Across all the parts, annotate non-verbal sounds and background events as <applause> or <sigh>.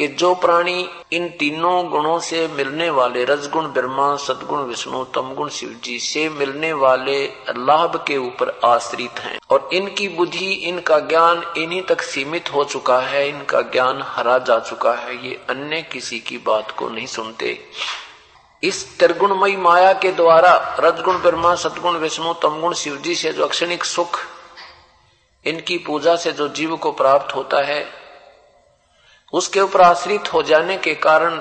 कि जो प्राणी इन तीनों गुणों से मिलने वाले रजगुण, ब्रह्मा, सदगुण, विष्णु, तमगुण शिव जी से मिलने वाले लाभ के ऊपर आश्रित हैं। और इनकी बुद्धि, इनका ज्ञान इन्हीं तक सीमित हो चुका है, इनका ज्ञान हरा जा चुका है। ये अन्य किसी की बात को नहीं सुनते। इस त्रिगुणमयी माया के द्वारा रजगुण, ब्रह्मा, सदगुण, विष्णु, तमगुण शिव जी से जो अक्षणिक सुख, इनकी पूजा से जो जीव को प्राप्त होता है उसके ऊपर आश्रित हो जाने के कारण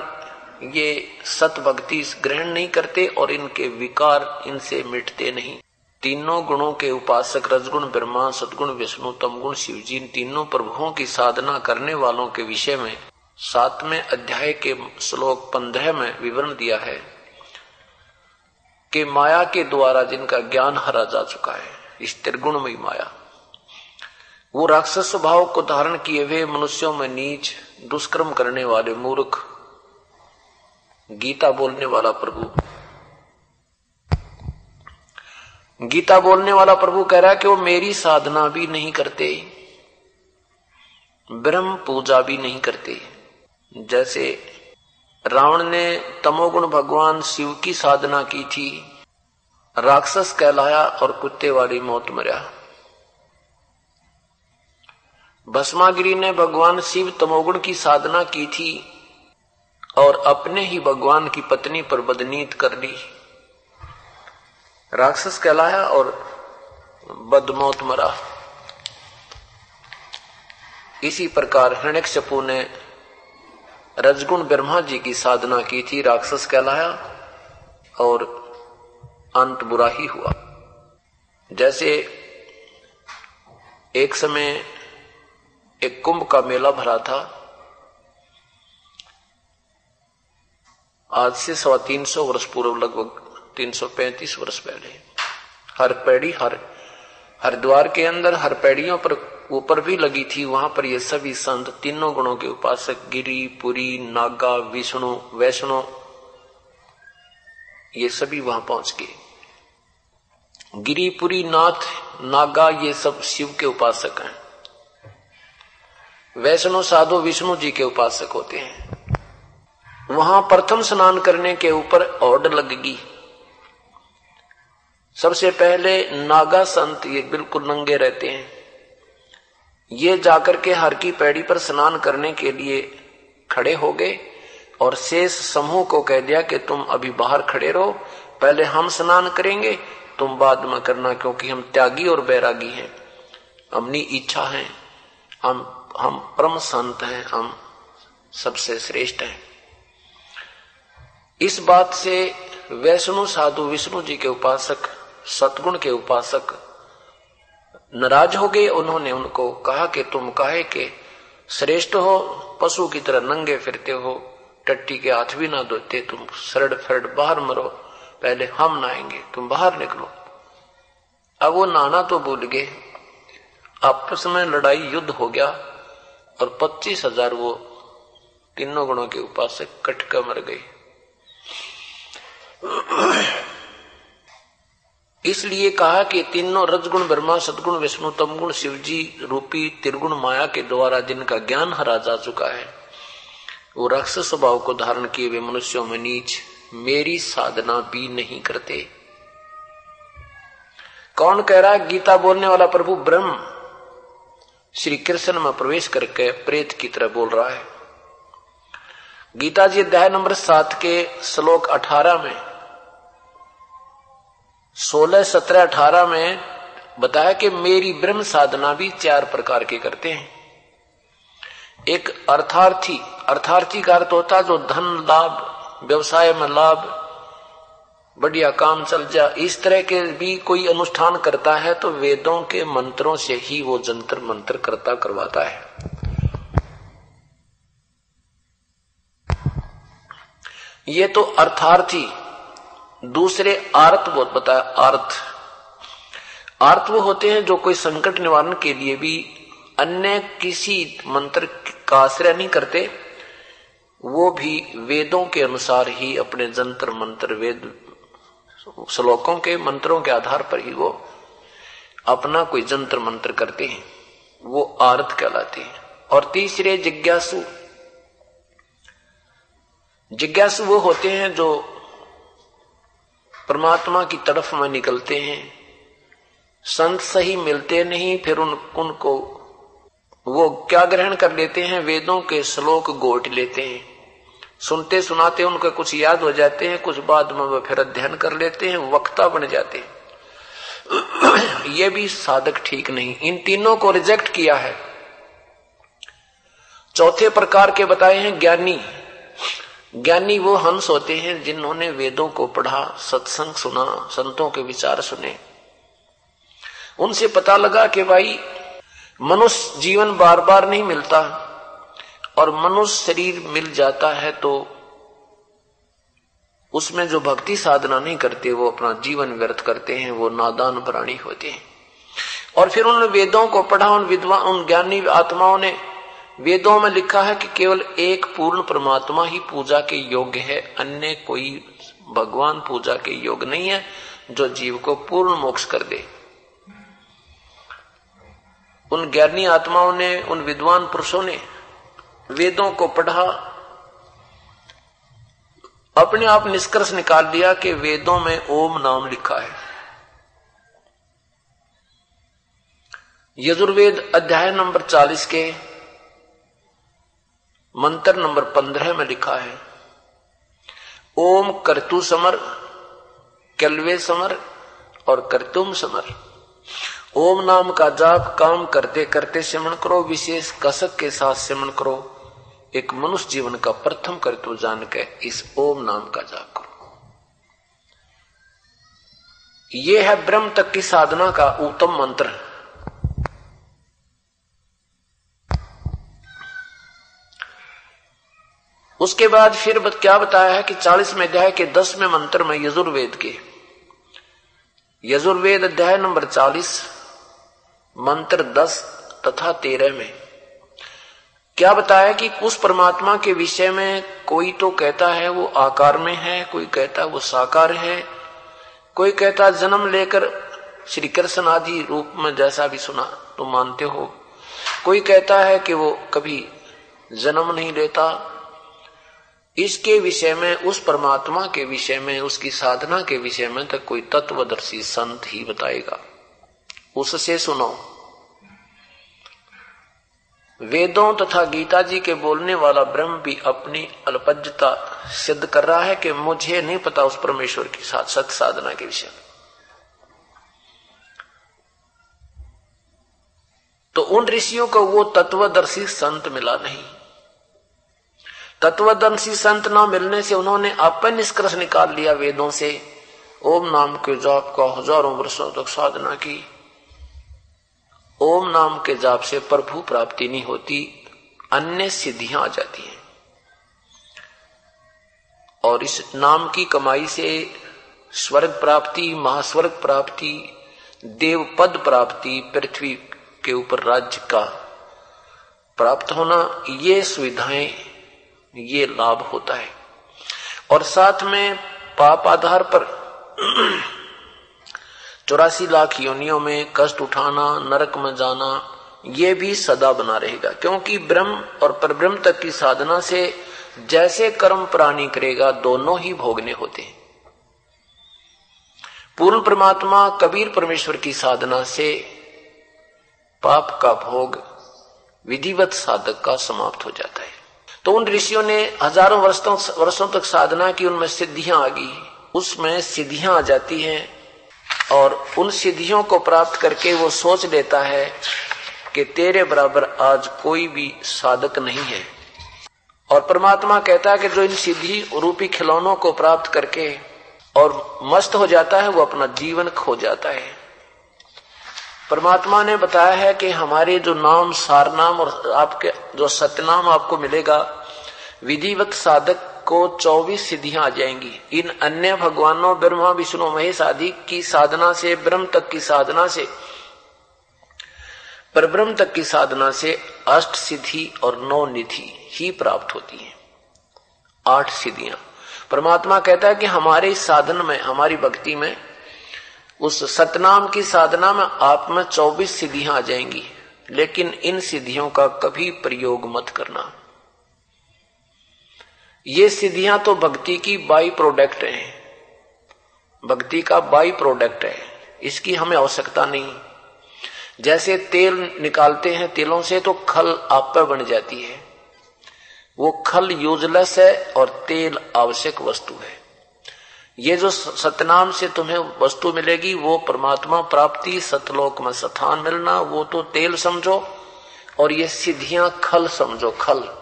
ये सत भक्ति ग्रहण नहीं करते और इनके विकार इनसे मिटते नहीं। तीनों गुणों के उपासक रजगुण, ब्रह्मा, सदगुण, विष्णु, तमगुण शिव जी तीनों प्रभुओं की साधना करने वालों के विषय में सातवें अध्याय के श्लोक पंद्रह में विवरण दिया है कि माया के द्वारा जिनका ज्ञान हरा जा चुका है, इस त्रिगुणमयी माया, वो राक्षस स्वभाव को धारण किए हुए मनुष्यों में नीच दुष्कर्म करने वाले मूर्ख, गीता बोलने वाला प्रभु। गीता बोलने वाला प्रभु कह रहा है कि वो मेरी साधना भी नहीं करते, ब्रह्म पूजा भी नहीं करते। जैसे रावण ने तमोगुण भगवान शिव की साधना की थी, राक्षस कहलाया और कुत्ते वाली मौत मरा। भस्मागिरी ने भगवान शिव तमोगुण की साधना की थी और अपने ही भगवान की पत्नी पर बदनीत कर ली राक्षस कहलाया और बदमौत मरा। इसी प्रकार हिणक्षपु ने रजगुण ब्रह्मा जी की साधना की थी, राक्षस कहलाया और अंत बुरा ही हुआ। जैसे एक समय एक कुंभ का मेला भरा था। आज से सवा तीन सौ वर्ष पूर्व, लगभग तीन सौ पैंतीस वर्ष पहले। हर पैड़ी, हर हरिद्वार के अंदर, हर पैड़ियों पर, ऊपर भी लगी थी। वहाँ पर ये सभी संत तीनों गुणों के उपासक, गिरी, पुरी, नागा, विष्णु, वैष्णो, ये सभी वहाँ पहुँच गए। गिरिपुरी नाथ, नागा, ये सब शिव के उपासक हैं। वैष्णो साधु विष्णु जी के उपासक होते हैं। वहाँ प्रथम स्नान करने के ऊपर ऑर्डर लगेगी। सबसे पहले नागा संत ये बिल्कुल नंगे रहते हैं। ये जाकर के हर की पैड़ी पर स्नान करने के लिए खड़े हो गए और शेष समूह को कह दिया कि तुम अभी बाहर खड़े रहो, पहले हम स्नान करेंगे, तुम बाद में करना क्योंकि हम त्यागी और बैरागी हैं। अपनी इच्छा है, हम हम परम संत हैं, हम सबसे श्रेष्ठ हैं। इस बात से वैष्णु साधु विष्णु जी के उपासक, सतगुण के उपासक नाराज़ हो गए। उन्होंने उनको कहा कि तुम कहे के श्रेष्ठ हो? पशु की तरह नंगे फिरते हो, टट्टी के हाथ भी ना धोते, तुम सरड फरड बाहर मरो, पहले हम नहाएँगे, तुम बाहर निकलो। अब वो नाना तो भूल गए, आपस में लड़ाई युद्ध हो गया और पच्चीस हज़ार वो तीनों गुणों के उपासक कटका मर गए इसलिए कहा कि तीनों रजगुण ब्रह्मा, सदगुण विष्णु, तमगुण शिव जी रूपी त्रिगुण माया के द्वारा जिनका ज्ञान हरा जा चुका है, वो राक्षस स्वभाव को धारण किए हुए मनुष्यों में नीच, मेरी साधना भी नहीं करते। कौन कह रहा गीता बोलने वाला प्रभु ब्रह्म श्री कृष्ण में प्रवेश करके प्रेत की तरह बोल रहा है। गीता जी अध्याय नंबर सात के श्लोक अठारह में, सोलह सत्रह अठारह में बताया कि मेरी ब्रह्म साधना भी चार प्रकार के करते हैं। एक अर्थार्थी अर्थार्थी का अर्थ होता जो धन, लाभ, व्यवसाय में लाभ बढ़िया काम चल जा। इस तरह के भी कोई अनुष्ठान करता है तो वेदों के मंत्रों से ही वो जंतर मंत्र करता करवाता है। ये तो अर्थार्थी दूसरे आर्त बहुत बताया आर्थ आर्थ वो होते हैं जो कोई संकट निवारण के लिए भी अन्य किसी मंत्र का आश्रय नहीं करते, वो भी वेदों के अनुसार ही अपने जंतर मंत्र वेद श्लोकों के, मंत्रों के आधार पर ही वो अपना कोई जंत्र मंत्र करते हैं। वो आरत कहलाते हैं। और तीसरे जिज्ञासु। जिज्ञासु वो होते हैं जो परमात्मा की तरफ़ में निकलते हैं। संत सही मिलते नहीं, फिर उन, उनको वो क्या ग्रहण कर लेते हैं? वेदों के श्लोक गोट लेते हैं। सुनते सुनाते उनको कुछ याद हो जाते हैं, कुछ बाद में वो फिर अध्ययन कर लेते हैं, वक्ता बन जाते हैं। <clears throat> ये भी साधक ठीक नहीं। इन तीनों को रिजेक्ट किया है। चौथे प्रकार के बताए हैं ज्ञानी। ज्ञानी वो हंस होते हैं जिन्होंने वेदों को पढ़ा, सत्संग सुना, संतों के विचार सुने। उनसे पता लगा कि भाई, मनुष्य जीवन बार बार नहीं मिलता। और मनुष्य शरीर मिल जाता है तो उसमें जो भक्ति साधना नहीं करते, वो अपना जीवन व्यर्थ करते हैं, वो नादान प्राणी होते हैं। और फिर उन वेदों को पढ़ा, उन विद्वान उन ज्ञानी आत्माओं ने, वेदों में लिखा है कि केवल एक पूर्ण परमात्मा ही पूजा के योग्य है, अन्य कोई भगवान पूजा के योग्य नहीं है, जो जीव को पूर्ण मोक्ष कर दे। उन ज्ञानी आत्माओं ने, उन विद्वान पुरुषों ने वेदों को पढ़ा, अपने आप निष्कर्ष निकाल दिया कि वेदों में ओम नाम लिखा है। यजुर्वेद अध्याय नंबर 40 के मंत्र नंबर 15 में लिखा है, ओम कर्तु समर, कलवे समर और कर्तुम समर। ओम नाम का जाप काम करते करते सिमरण करो, विशेष कसक के साथ सिमरण करो। एक मनुष्य जीवन का प्रथम कर्तव्य जान के इस ओम नाम का जाप करो। ये है ब्रह्म तक की साधना का उत्तम मंत्र उसके बाद फिर क्या बताया है कि चालीसवें अध्याय के दसवें मंत्र में यजुर्वेद के। यजुर्वेद अध्याय नंबर चालीस, मंत्र दस तथा तेरह में क्या बताया कि उस परमात्मा के विषय में कोई तो कहता है वो आकार में है, कोई कहता है वो साकार है, कोई कहता जन्म लेकर श्री कृष्ण आदि रूप में जैसा भी सुना तो मानते हो। कोई कहता है कि वो कभी जन्म नहीं लेता। इसके विषय में, उस परमात्मा के विषय में, उसकी साधना के विषय में तो कोई तत्वदर्शी संत ही बताएगा। उससे सुनो। वेदों तथा गीता जी के बोलने वाला ब्रह्म भी अपनी अल्पज्यता सिद्ध कर रहा है कि मुझे नहीं पता उस परमेश्वर की साथ सत्य साधना के विषय में। तो उन ऋषियों को वो तत्वदर्शी संत मिला नहीं। तत्वदर्शी संत न मिलने से उन्होंने अपन निष्कर्ष निकाल लिया वेदों से। ओम नाम के जाप का हज़ारों वर्षों तक साधना की। ओम नाम के जाप से प्रभु प्राप्ति नहीं होती, अन्य सिद्धियाँ आ जाती हैं। और इस नाम की कमाई से स्वर्ग प्राप्ति, महास्वर्ग प्राप्ति, देव पद प्राप्ति, पृथ्वी के ऊपर राज्य का प्राप्त होना, ये सुविधाएँ, ये लाभ होता है। और साथ में पाप आधार पर चौरासी लाख योनियों में कष्ट उठाना, नरक में जाना, ये भी सदा बना रहेगा। क्योंकि ब्रह्म और परब्रह्म तक की साधना से जैसे कर्म प्राणी करेगा, दोनों ही भोगने होते हैं। पूर्ण परमात्मा कबीर परमेश्वर की साधना से पाप का भोग, विधिवत साधक का समाप्त हो जाता है। तो उन ऋषियों ने हज़ारों वर्षों वर्षों तक साधना की, उनमें सिद्धियाँ आ गई। उसमें सिद्धियाँ आ जाती हैं और उन सिद्धियों को प्राप्त करके वो सोच लेता है कि तेरे बराबर आज कोई भी साधक नहीं है। और परमात्मा कहता है कि जो इन सिद्धि रूपी खिलौनों को प्राप्त करके और मस्त हो जाता है, वो अपना जीवन खो जाता है। परमात्मा ने बताया है कि हमारे जो नाम सार नाम और आपके जो सत्यनाम आपको मिलेगा, विधिवत साधक को चौबीस सिद्धियाँ आ जाएँगी। इन अन्य भगवानों, ब्रह्मा, विष्णु, महेश आदि की साधना से, ब्रह्म तक की साधना से, पर ब्रह्म तक की साधना से अष्ट सिद्धि और नौ निधि ही प्राप्त होती है। आठ सिद्धियाँ। परमात्मा कहता है कि हमारे साधन में, हमारी भक्ति में, उस सतनाम की साधना में आप में चौबीस सिद्धियाँ आ जाएँगी। लेकिन इन सिद्धियों का कभी प्रयोग मत करना। ये सिद्धियाँ तो भक्ति की बाई प्रोडक्ट है। भक्ति का बाई प्रोडक्ट है। इसकी हमें आवश्यकता नहीं। जैसे तेल निकालते हैं तेलों से तो खल आप पर बन जाती है। वो खल यूजलेस है और तेल आवश्यक वस्तु है। ये जो सतनाम से तुम्हें वस्तु मिलेगी, वो परमात्मा प्राप्ति, सतलोक में स्थान मिलना, वो तो तेल समझो और ये सिद्धियाँ खल समझो, खल।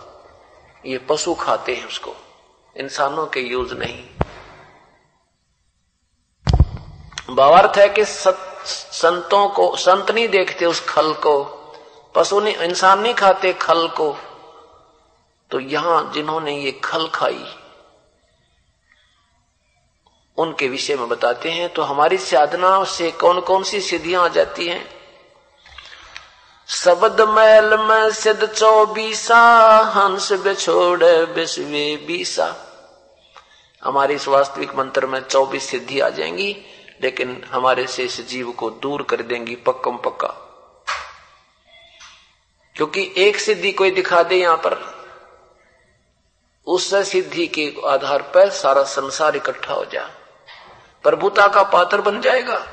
ये पशु खाते हैं उसको। इंसानों के यूज़ नहीं। भावार्थ है कि सत, संतों को संत नहीं देखते उस खल को। पशु नहीं इंसान नहीं खाते खल को। तो यहाँ जिन्होंने ये खल खाई उनके विषय में बताते हैं तो हमारी साधना से कौन कौन सी सिद्धियाँ आ जाती हैं? शब्द मैल में सिद्ध चौबीसा, हंस बिछोड़ बिस्वे बीसा। हमारे इस वास्तविक मंत्र में चौबीस सिद्धि आ जाएँगी, लेकिन हमारे से इस जीव को दूर कर देंगी पक्कम पक्का। क्योंकि एक सिद्धि कोई दिखा दे यहाँ पर, उस सिद्धि के आधार पर सारा संसार इकट्ठा हो जाए प्रभुता का पात्र बन जाएगा।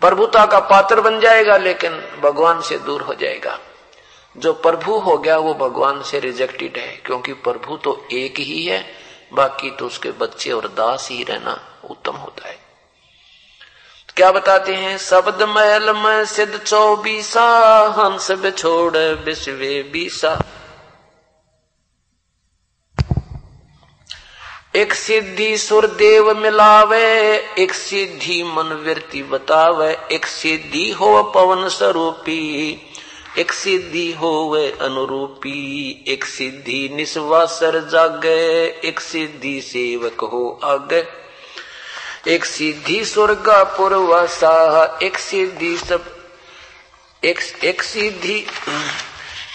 प्रभुता का पात्र बन जाएगा, लेकिन भगवान से दूर हो जाएगा। जो प्रभु हो गया, वो भगवान से रिजेक्टेड है, क्योंकि प्रभु तो एक ही है, बाकी तो उसके बच्चे और दास ही रहना उत्तम होता है। तो क्या बताते हैं? शब्द महल में सिद्ध चौबीसा हंस बिछोड़ बिस्वे बीसा। एक सिद्धि सुर देव मिलावे, एक सिद्धि मन वृत्ति बतावे, एक सिद्धि हो पवन स्वरूपी, एक सिद्धि हो वे अनुरूपी, एक सिद्धि निस्वासर जागे, एक सिद्धि सेवक हो आगे। एक सिद्धि स्वर्गापुर वासा एक सिद्धि सब, एक एक सिद्धि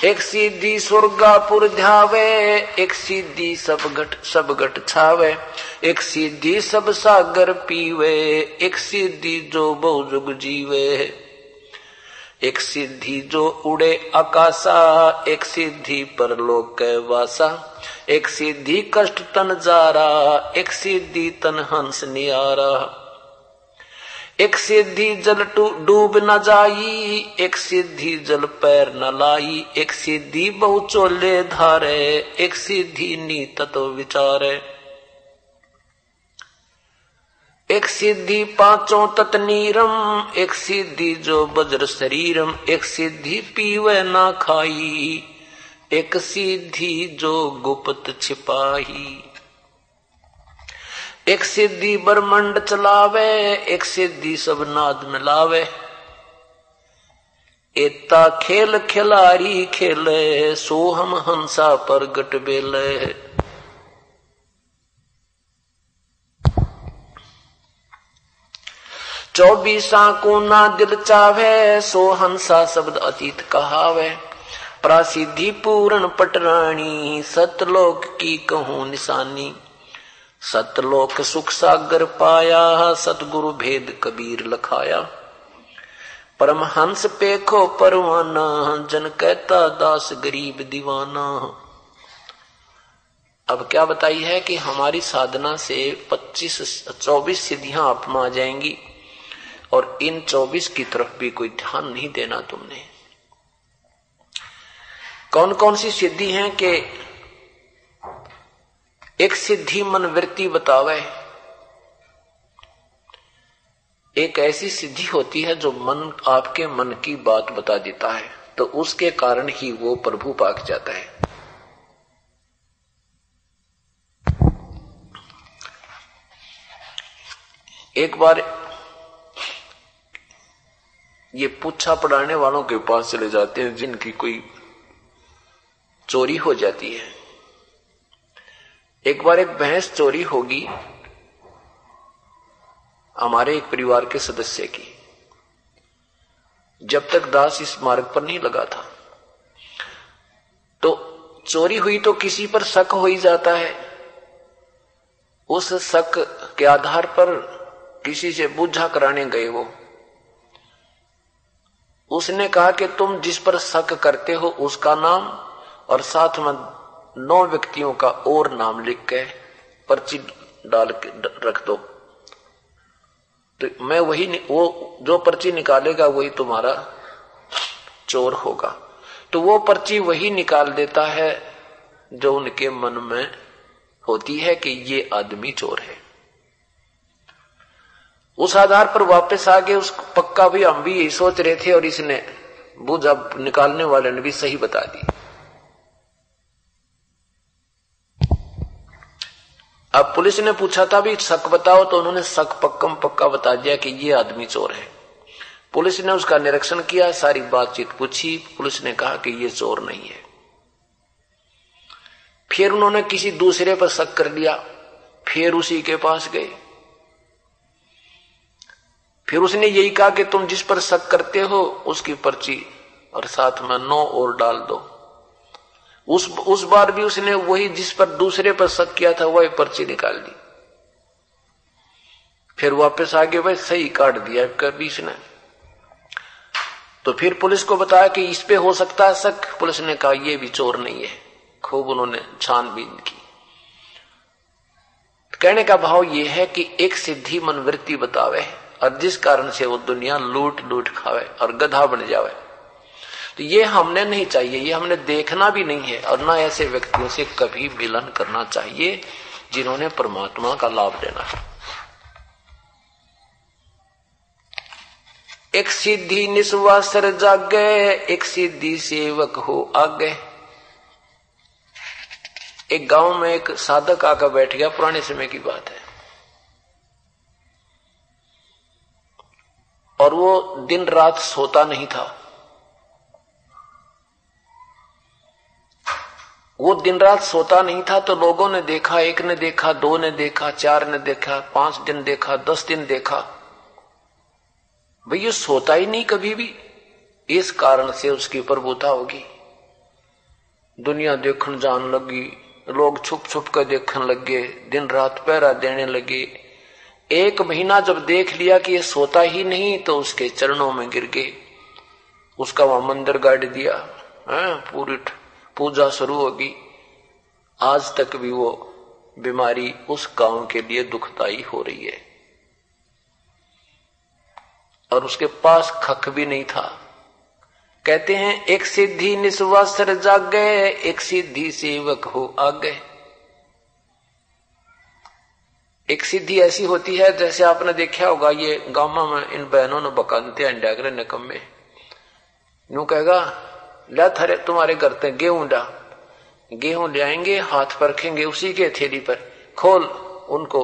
एक सीधी स्वर्गापुर ध्यावे, एक सिद्धि सब घट सब घट छावे। एक सिद्धि सब सागर पीवे, एक सिद्धि जो बहुजुग जीवे। एक सिद्धि जो उड़े आकाशा, एक सिद्धि परलोक वासा। एक सिद्धि कष्ट तन जारा, एक सिद्धि तन हंस नियारा। एक सिद्धि जल डूब न जाई, एक सिद्धि जल पैर न लाई, एक सिद्धि बहु चोले धारे, एक सिद्धि नी तत्व विचारे। एक सिद्धि पाँचों तत नीरम, एक सिद्धि जो बज्र शरीरम, एक सिद्धि पीवे ना खाई, एक सिद्धि जो गुप्त छिपाही। एक सिद्धि ब्रह्मंड चलावे, एक सिद्धि सब नाद मिलावे। एता खेल खिलारी खेले सो हम हंसा पर गट बेले। चौबीसा को ना दिल चावे सो हंसा शब्द अतीत कहावे। प्रासिद्धि पूर्ण पटरानी सतलोक की कहूँ निशानी। सतलोक सुख सागर पाया, सतगुरु भेद कबीर लखाया। परमहंस पेखो परवाना, जन कहता दास गरीब दीवाना। अब क्या बताई है कि हमारी साधना से 25 24 सिद्धियाँ आप में आ जाएँगी, और इन 24 की तरफ़ भी कोई ध्यान नहीं देना तुमने। कौन कौन सी सिद्धि है कि एक सिद्धि मन वृत्ति बतावे। एक ऐसी सिद्धि होती है जो मन, आपके मन की बात बता देता है तो उसके कारण ही वो प्रभु पाक जाता है। एक बार ये पूछा पढ़ाने वालों के पास चले जाते हैं, जिनकी कोई चोरी हो जाती है। एक बार एक भैंस चोरी होगी हमारे एक परिवार के सदस्य की। जब तक दास इस मार्ग पर नहीं लगा था। तो चोरी हुई तो किसी पर शक हो ही जाता है। उस शक के आधार पर किसी से बुझा कराने गए वो। उसने कहा कि तुम जिस पर शक करते हो उसका नाम और साथ में नौ व्यक्तियों का और नाम लिख के पर्ची डाल के रख दो। तो मैं वही वो जो पर्ची निकालेगा वही तुम्हारा चोर होगा। तो वो पर्ची वही निकाल देता है जो उनके मन में होती है कि ये आदमी चोर है। उस आधार पर वापस आ गए उस पक्का भी हम भी यही सोच रहे थे और इसने बुझ अब निकालने वाले ने भी सही बता दी। अब पुलिस ने पूछा था भी शक बताओ? तो उन्होंने शक पक्कम पक्का बता दिया कि ये आदमी चोर है। पुलिस ने उसका निरीक्षण किया, सारी बातचीत पूछी। पुलिस ने कहा कि ये चोर नहीं है। फिर उन्होंने किसी दूसरे पर शक कर लिया। फिर उसी के पास गए। फिर उसने यही कहा कि तुम जिस पर शक करते हो, उसकी पर्ची और साथ में नो और डाल दो। उस उस बार भी उसने वही जिस पर दूसरे पर शक किया था, वही पर्ची निकाल दी। फिर वापस आगे वह सही काट दिया कभी इसने। तो फिर पुलिस को बताया कि इस पे हो सकता है शक। पुलिस ने कहा यह भी चोर नहीं है। खूब उन्होंने छानबीन की। कहने का भाव यह है कि एक सिद्धि मनवृत्ति बतावे, और जिस कारण से वो दुनिया लूट लूट खावे और गधा बन जावे। तो ये हमने नहीं चाहिए, ये हमने देखना भी नहीं है और ना ऐसे व्यक्तियों से कभी मिलन करना चाहिए जिन्होंने परमात्मा का लाभ देना है। एक सिद्धि निस्वासर जागे, एक सिद्धि सेवक हो आगे। एक गाँव में एक साधक आकर बैठ गया, पुराने समय की बात है। और वो दिन रात सोता नहीं था। वो दिन रात सोता नहीं था तो लोगों ने देखा, एक ने देखा, दो ने देखा, चार ने देखा, पाँच दिन देखा, दस दिन देखा। भाई ये सोता ही नहीं कभी भी। इस कारण से उसकी प्रभुता होगी। दुनिया देखने जान लगी, लोग छुप छुप कर देखने लगे, दिन रात पहरा देने लगे। एक महीना जब देख लिया कि ये सोता ही नहीं तो उसके चरणों में गिर गए। उसका वहाँ मंदिर गाड़ दिया, है, पूरी पूजा शुरू होगी। आज तक भी वो बीमारी उस गाँव के लिए दुखदाई हो रही है। और उसके पास खख भी नहीं था। कहते हैं, एक सिद्धि निस्वासर जाग गए एक सिद्धि सेवक हो आ गए एक सिद्धि ऐसी होती है, जैसे आपने देखा होगा, ये गाँव में इन बहनों ने बकानते अंडा करे निकम में यूँ कहेगा ला थरे तुम्हारे घर ते गेहूँ डा गेहूँ ले आएँगे हाथ पर रखेंगे उसी के थैली पर। खोल, उनको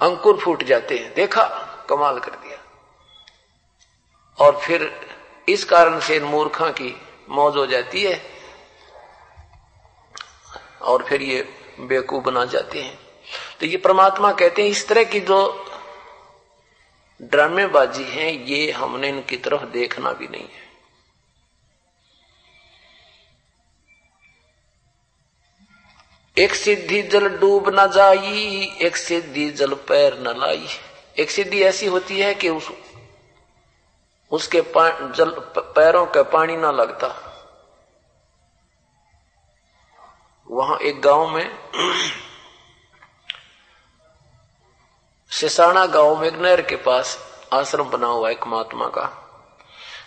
अंकुर फूट जाते हैं। देखा, कमाल कर दिया। और फिर इस कारण से इन मूर्खा की मौज हो जाती है। और फिर ये बेवकूफ़ बना जाते हैं। तो ये परमात्मा कहते हैं, इस तरह की जो ड्रामेबाजी है, ये हमने इनकी तरफ़ देखना भी नहीं है। एक सिद्धि जल डूब न जाई, एक सिद्धि जल पैर न लाई। एक सिद्धि ऐसी होती है कि उस, उसके जल, पैरों का पानी ना लगता। वहाँ एक गाँव में सिसाना गाँव में एक नहर के पास आश्रम बना हुआ एक महात्मा का।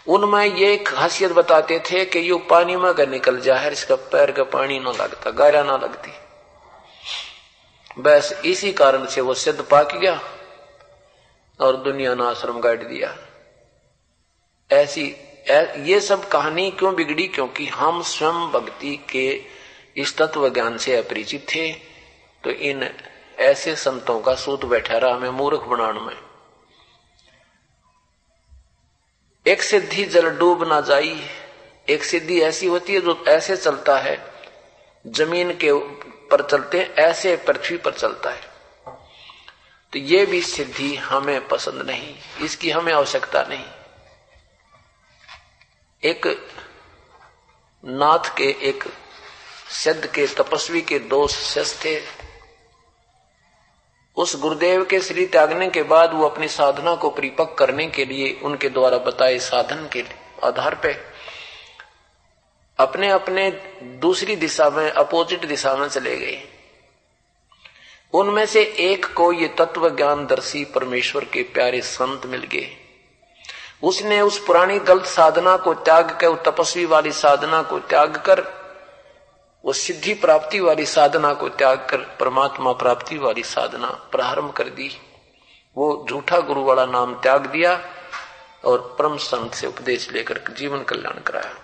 उनमें ये खासियत बताते थे कि यो पानी में अगर निकल जाए इसका पैर का पानी ना लगता गारा ना लगती। बस इसी कारण से वो सिद्ध पाक गया, और दुनिया ने आश्रम गाड़ दिया। ऐसी ये सब कहानी क्यों बिगड़ी? क्योंकि हम स्वयं भक्ति के इस तत्व ज्ञान से अपरिचित थे तो इन ऐसे संतों का सूत बैठा रहा हमें मूर्ख बनाने में। एक सिद्धि जल डूब ना जाई। एक सिद्धि ऐसी होती है जो ऐसे चलता है, ज़मीन के पर चलते ऐसे पृथ्वी पर चलता है। तो ये भी सिद्धि हमें पसंद नहीं, इसकी हमें आवश्यकता नहीं। एक नाथ के, एक सिद्ध के, तपस्वी के दोस्त थे उस गुरुदेव के श्री त्यागने के बाद वो अपनी साधना को परिपक्व करने के लिए उनके द्वारा बताए साधन के आधार पे अपने अपने दूसरी दिशा में, अपोजिट दिशा में चले गए। उनमें से एक को ये तत्व ज्ञान दर्शी परमेश्वर के प्यारे संत मिल गए। उसने उस पुरानी गलत साधना को त्याग कर तपस्वी वाली साधना को त्याग कर वो सिद्धि प्राप्ति वाली साधना को त्याग कर परमात्मा प्राप्ति वाली साधना प्रारंभ कर दी। वो झूठा गुरु वाला नाम त्याग दिया और परम संत से उपदेश लेकर जीवन कल्याण कराया।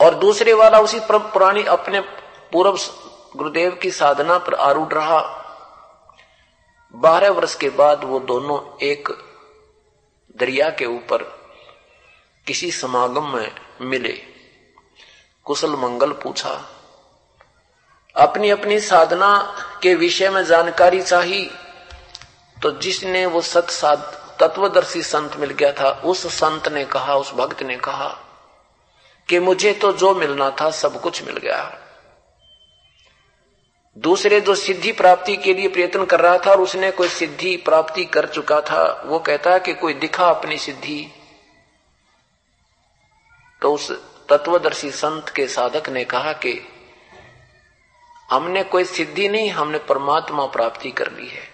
और दूसरे वाला उसी पुरानी अपने पूर्व गुरुदेव की साधना पर आरूढ़ रहा। बारह वर्ष के बाद वो दोनों एक दरिया के ऊपर किसी समागम में मिले। कुशल मंगल पूछा अपनी अपनी साधना के विषय में जानकारी चाहिए तो जिसने वो सत साध, तत्वदर्शी संत मिल गया था, उस संत ने कहा, उस भक्त ने कहा कि मुझे तो जो मिलना था, सब कुछ मिल गया। दूसरे जो सिद्धि प्राप्ति के लिए प्रयत्न कर रहा था और उसने कोई सिद्धि प्राप्ति कर चुका था, वो कहता है कि कोई दिखा अपनी सिद्धि। तो उस तत्वदर्शी संत के साधक ने कहा कि हमने कोई सिद्धि नहीं, हमने परमात्मा प्राप्ति कर ली है।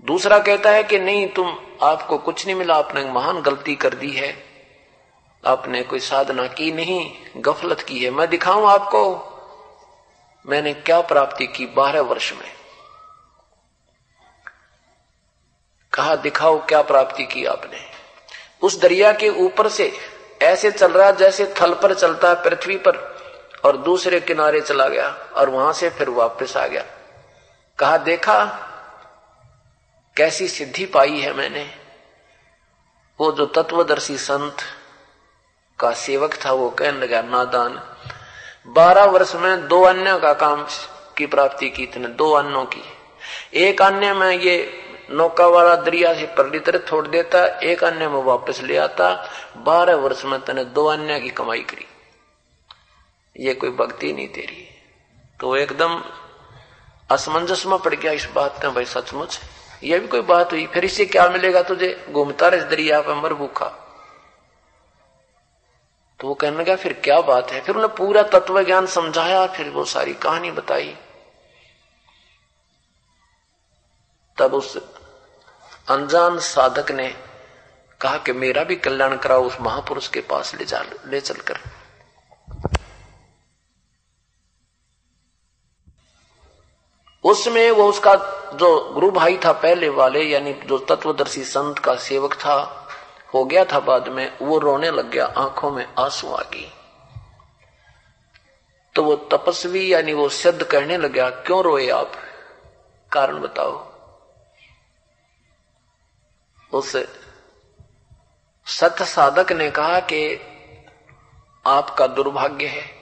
दूसरा कहता है कि नहीं, तुम आपको कुछ नहीं मिला, आपने महान गलती कर दी है। आपने कोई साधना की नहीं, गफलत की है। मैं दिखाऊँ आपको, मैंने क्या प्राप्ति की बारह वर्ष में। कहा, दिखाओ क्या प्राप्ति की आपने। उस दरिया के ऊपर से ऐसे चल रहा जैसे थल पर चलता है पृथ्वी पर और दूसरे किनारे चला गया और वहाँ से फिर वापस आ गया। कहा, देखा, कैसी सिद्धि पाई है मैंने। वो जो तत्वदर्शी संत का सेवक था, वो कहने लगा, नादान, बारह वर्ष में दो अन्य का काम की प्राप्ति की थी दो अन्यों की। एक अन्य में ये नौका वाला दरिया से परली तरह छोड़ देता, एक अन्य में वापस ले आता, बारह वर्ष में तने दो अन्य की कमाई करी। ये कोई भक्ति नहीं तेरी। तो एकदम असमंजस में पड़ गया इस बात में भाई सचमुच। ये भी कोई बात हुई, फिर इससे क्या मिलेगा तुझे? घूमता रहे दरिया पर मर भूखा। तो वो कहने लगा, फिर क्या बात है? फिर उन्हें पूरा तत्व ज्ञान समझाया, फिर वो सारी कहानी बताई। तब उस अनजान साधक ने कहा कि मेरा भी कल्याण कराओ, उस महापुरुष के पास ले जा, ले चलकर। उसमें वो उसका जो गुरु भाई था पहले वाले, यानी जो तत्वदर्शी संत का सेवक था, हो गया था बाद में, वो रोने लग गया, आँखों में आँसू आ गई तो वो तपस्वी, यानी वो सिद्ध कहने लग गया, क्यों रोए आप? कारण बताओ। उस सत साधक ने कहा कि आपका दुर्भाग्य है।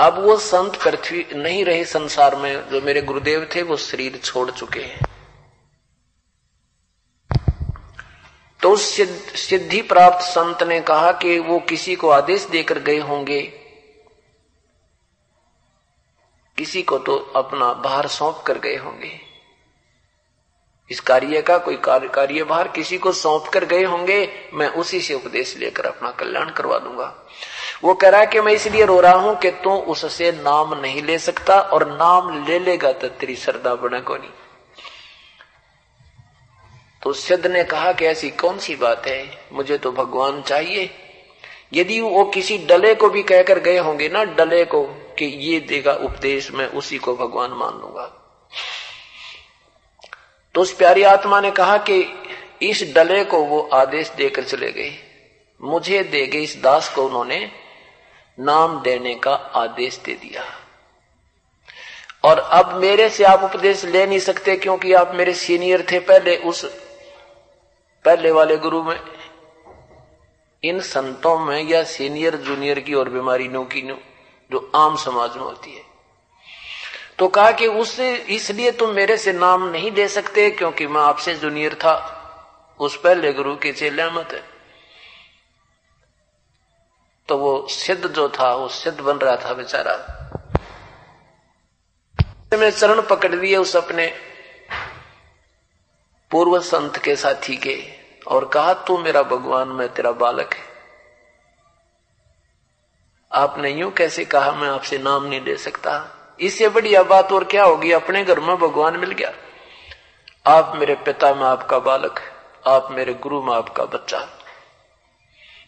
अब वो संत पृथ्वी नहीं रहे संसार में, जो मेरे गुरुदेव थे, वो शरीर छोड़ चुके हैं। तो उस सिद्धि प्राप्त संत ने कहा कि वो किसी को आदेश देकर गए होंगे। किसी को तो अपना बाहर सौंप कर गए होंगे। इस कार्य का कोई कार्य, कार्यभार किसी को सौंप कर गए होंगे, मैं उसी से उपदेश लेकर अपना कल्याण करवा दूँगा। वो कह रहा है कि मैं इसलिए रो रहा हूँ कि तू उससे नाम नहीं ले सकता और नाम ले लेगा तो तेरी श्रद्धा बने को नहीं तो सिद्ध ने कहा कि ऐसी कौन सी बात है? मुझे तो भगवान चाहिए। यदि वो किसी डले को भी कहकर गए होंगे ना, डले को कि ये देगा उपदेश, मैं उसी को भगवान मान लूँगा। तो उस प्यारी आत्मा ने कहा कि इस डले को वो आदेश देकर चले गए। मुझे दे गए इस दास को उन्होंने नाम देने का आदेश दे दिया। और अब मेरे से आप उपदेश ले नहीं सकते क्योंकि आप मेरे सीनियर थे पहले उस, पहले वाले गुरु में। इन संतों में या सीनियर जूनियर की और बीमारी नो की नो जो आम समाज में होती है। तो कहा कि उससे इसलिए तुम मेरे से नाम नहीं दे सकते, क्योंकि मैं आपसे जूनियर था। उस पहले गुरु के चेले मत है। तो वो सिद्ध जो था, वो सिद्ध बन रहा था बेचारा। में चरण पकड़ लिए उस अपने पूर्व संत के साथी के और कहा, तू मेरा भगवान, मैं तेरा बालक है। आपने यूँ कैसे कहा, मैं आपसे नाम नहीं दे सकता? इससे बढ़िया बात और क्या होगी? अपने घर में भगवान मिल गया। आप मेरे पिता में आपका बालक आप मेरे गुरु में आपका बच्चा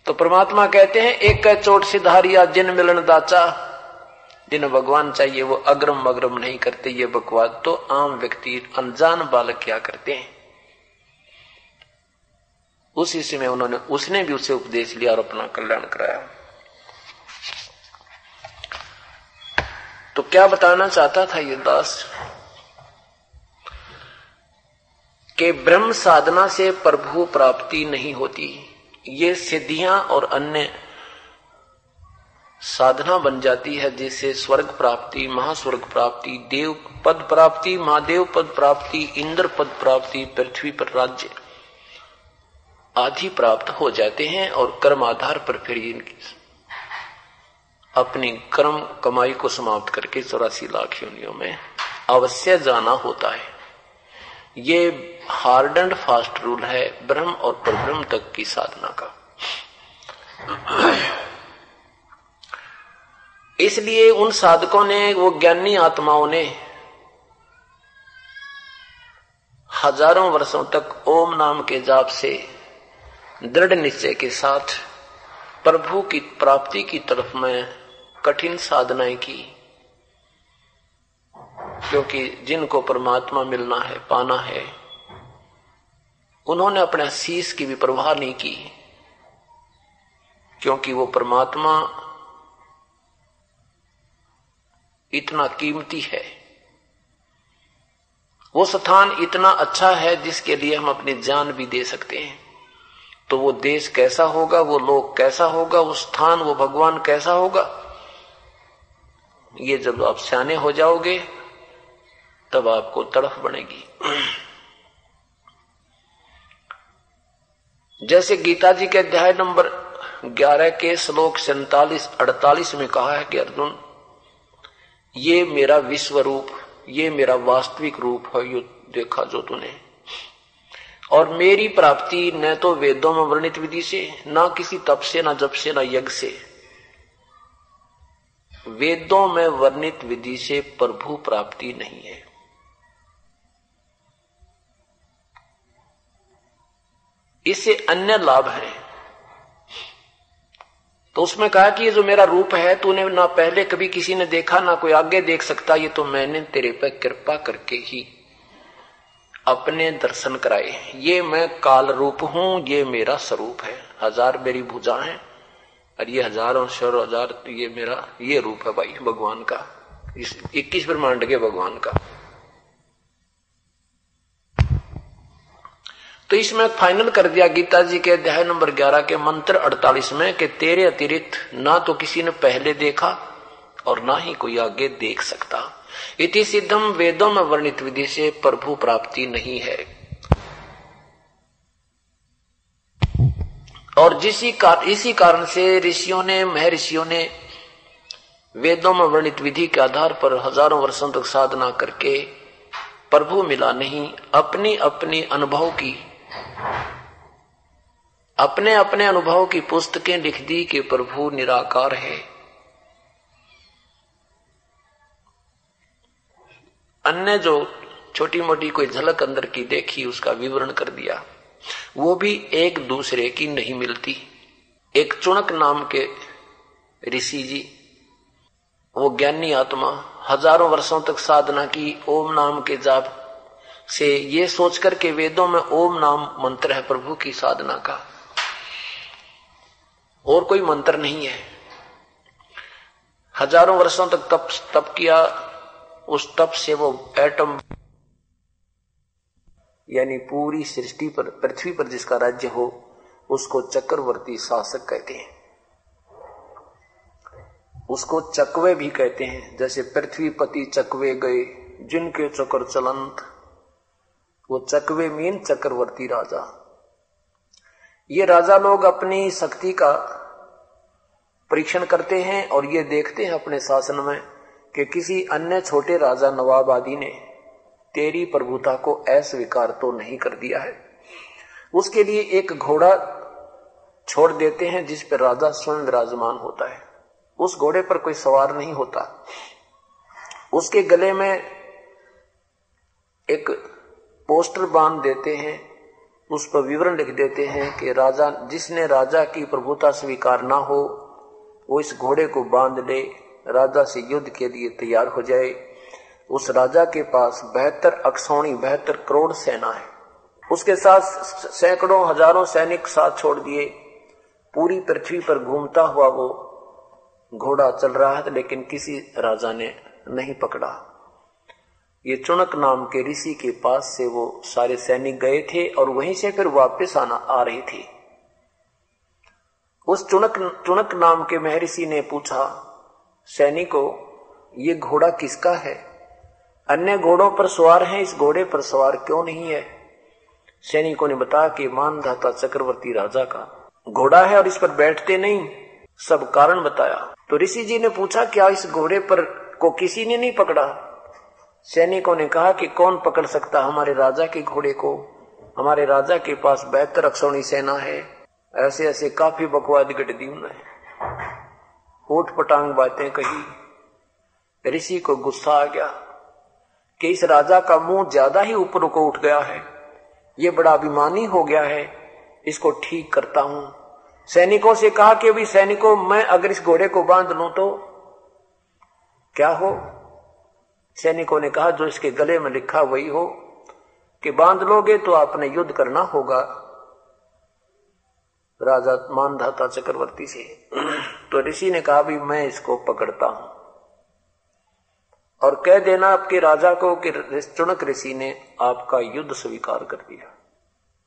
तो परमात्मा कहते हैं, एक चोट सिधारिया जिन मिलन दाचा। जिन भगवान चाहिए, वो अग्रम अग्रम नहीं करते, ये बकवाद। तो आम व्यक्ति, अनजान बालक क्या करते हैं? उसी समय उन्होंने, उसने भी उसे उपदेश लिया और अपना कल्याण कराया। तो क्या बताना चाहता था ये दास? कि ब्रह्म साधना से प्रभु प्राप्ति नहीं होती। ये सिद्धियाँ और अन्य साधना बन जाती है जिससे स्वर्ग प्राप्ति, महास्वर्ग प्राप्ति, देव पद प्राप्ति, महादेव पद प्राप्ति, इंद्र पद प्राप्ति, पृथ्वी पर राज्य आदि प्राप्त हो जाते हैं और कर्म आधार पर फिर इनकी अपनी कर्म कमाई को समाप्त करके चौरासी लाख योनियों में अवश्य जाना होता है। ये हार्ड एंड फास्ट रूल है ब्रह्म और परब्रह्म तक की साधना का। इसलिए उन साधकों ने, वो ज्ञानी आत्माओं ने हज़ारों वर्षों तक ओम नाम के जाप से दृढ़ निश्चय के साथ प्रभु की प्राप्ति की तरफ़ में कठिन साधनाएँ की। क्योंकि जिनको परमात्मा मिलना है, पाना है, उन्होंने अपने शीश की भी परवाह नहीं की। क्योंकि वो परमात्मा इतना कीमती है। वो स्थान इतना अच्छा है जिसके लिए हम अपनी जान भी दे सकते हैं। तो वो देश कैसा होगा, वो लोग कैसा होगा, वो स्थान, वो भगवान कैसा होगा ये जब आप सियाने हो जाओगे, तब आपको तड़फ बनेगी। जैसे गीता जी के अध्याय नंबर 11 के श्लोक सैतालीस, अड़तालीस में कहा है कि अर्जुन, ये मेरा विश्व रूप, ये मेरा वास्तविक रूप है, यो देखा जो तूने। और मेरी प्राप्ति न तो वेदों में वर्णित विधि से, न किसी तप से, न जप से, न यज्ञ से। वेदों में वर्णित विधि से प्रभु प्राप्ति नहीं है। इससे अन्य लाभ है। तो उसमें कहा कि ये जो मेरा रूप है, तूने ना पहले कभी किसी ने देखा, ना कोई आगे देख सकता, ये तो मैंने तेरे पर कृपा करके ही अपने दर्शन कराए ये मैं काल रूप हूँ, ये मेरा स्वरूप है। हज़ार मेरी भुजा है। और ये हज़ारों शर हज़ार ये मेरा, ये रूप है भाई, भगवान का। इस इक्कीस ब्रह्मांड के भगवान का। तो इसमें फाइनल कर दिया गीता जी के अध्याय नंबर 11 के मंत्र 48 में कि तेरे अतिरिक्त ना तो किसी ने पहले देखा और ना ही कोई आगे देख सकता। इति सिद्धम वेदों में वर्णित विधि से प्रभु प्राप्ति नहीं है। और जिसी कार, इसी कारण से ऋषियों ने महर्षियों ने वेदों में वर्णित विधि के आधार पर हज़ारों वर्षों तक साधना करके प्रभु मिला नहीं अपनी अपनी अनुभव की अपने अपने अनुभव की पुस्तकें लिख दी कि प्रभु निराकार है। अन्य जो छोटी मोटी कोई झलक अंदर की देखी उसका विवरण कर दिया। वो भी एक दूसरे की नहीं मिलती। एक चुणक नाम के ऋषि जी, वो ज्ञानी आत्मा, हज़ारों वर्षों तक साधना की ओम नाम के जाप से ये सोचकर के वेदों में ओम नाम मंत्र है प्रभु की साधना का। और कोई मंत्र नहीं है। हज़ारों वर्षों तक तप तप किया, उस तप से वो एटम यानी पूरी सृष्टि पर, पृथ्वी पर जिसका राज्य हो, उसको चक्रवर्ती शासक कहते हैं। उसको चकवे भी कहते हैं, जैसे पृथ्वीपति चकवे गए, जिनके चक्र चलंत, वो चकवे मीन चक्रवर्ती राजा। ये राजा लोग अपनी शक्ति का परीक्षण करते हैं और ये देखते हैं अपने शासन में कि किसी अन्य छोटे राजा नवाब आदि ने तेरी प्रभुता को अस्वीकार तो नहीं कर दिया है। उसके लिए एक घोड़ा छोड़ देते हैं जिस पर राजा स्वयं विराजमान होता है। उस घोड़े पर कोई सवार नहीं होता। उसके गले में एक पोस्टर बाँध देते हैं। उस पर विवरण लिख देते हैं कि राजा, जिसने राजा की प्रभुता स्वीकार ना हो, वो इस घोड़े को बाँध ले। राजा से युद्ध के लिए तैयार हो जाए। उस राजा के पास बेहतर अक्षौणी बेहतर करोड़ सेना है। उसके साथ सैकड़ों, हज़ारों सैनिक साथ छोड़ दिए। पूरी पृथ्वी पर घूमता हुआ वो घोड़ा चल रहा है लेकिन किसी राजा ने नहीं पकड़ा। ये चुनक नाम के ऋषि के पास से वो सारे सैनिक गए थे और वहीं से फिर वापस आना, आ रही थी। उस चुनक चुनक नाम के महर्षि ने पूछा, सैनिको, ये घोड़ा किसका है? अन्य घोड़ों पर सवार हैं, इस घोड़े पर सवार क्यों नहीं है? सैनिकों ने बताया कि मानधाता चक्रवर्ती राजा का घोड़ा है और इस पर बैठते नहीं। सब कारण बताया। तो ऋषि जी ने पूछा, क्या इस घोड़े पर को किसी ने नहीं पकड़ा? सैनिकों ने कहा कि कौन पकड़ सकता हमारे राजा के घोड़े को? हमारे राजा के पास बेहतर अक्षौणी सेना है। ऐसे ऐसे काफ़ी बकवाद गट दी उन्हें ऊट पटांग बातें कही। ऋषि को गुस्सा आ गया। कि इस राजा का मुँह ज़्यादा ही ऊपर को उठ गया है। ये बड़ा अभिमानी हो गया है। इसको ठीक करता हूँ। सैनिकों से कहा कि अभी सैनिकों, मैं अगर इस घोड़े को बाँध लू तो क्या हो? सैनिकों ने कहा, जो इसके गले में लिखा वही हो कि बाँध लोगे तो आपने युद्ध करना होगा। राजा मानधाता चक्रवर्ती से। <clears throat> तो ऋषि ने कहा भी मैं इसको पकड़ता हूँ। और कह देना आपके राजा को कि चुनक ऋषि ने आपका युद्ध स्वीकार कर दिया।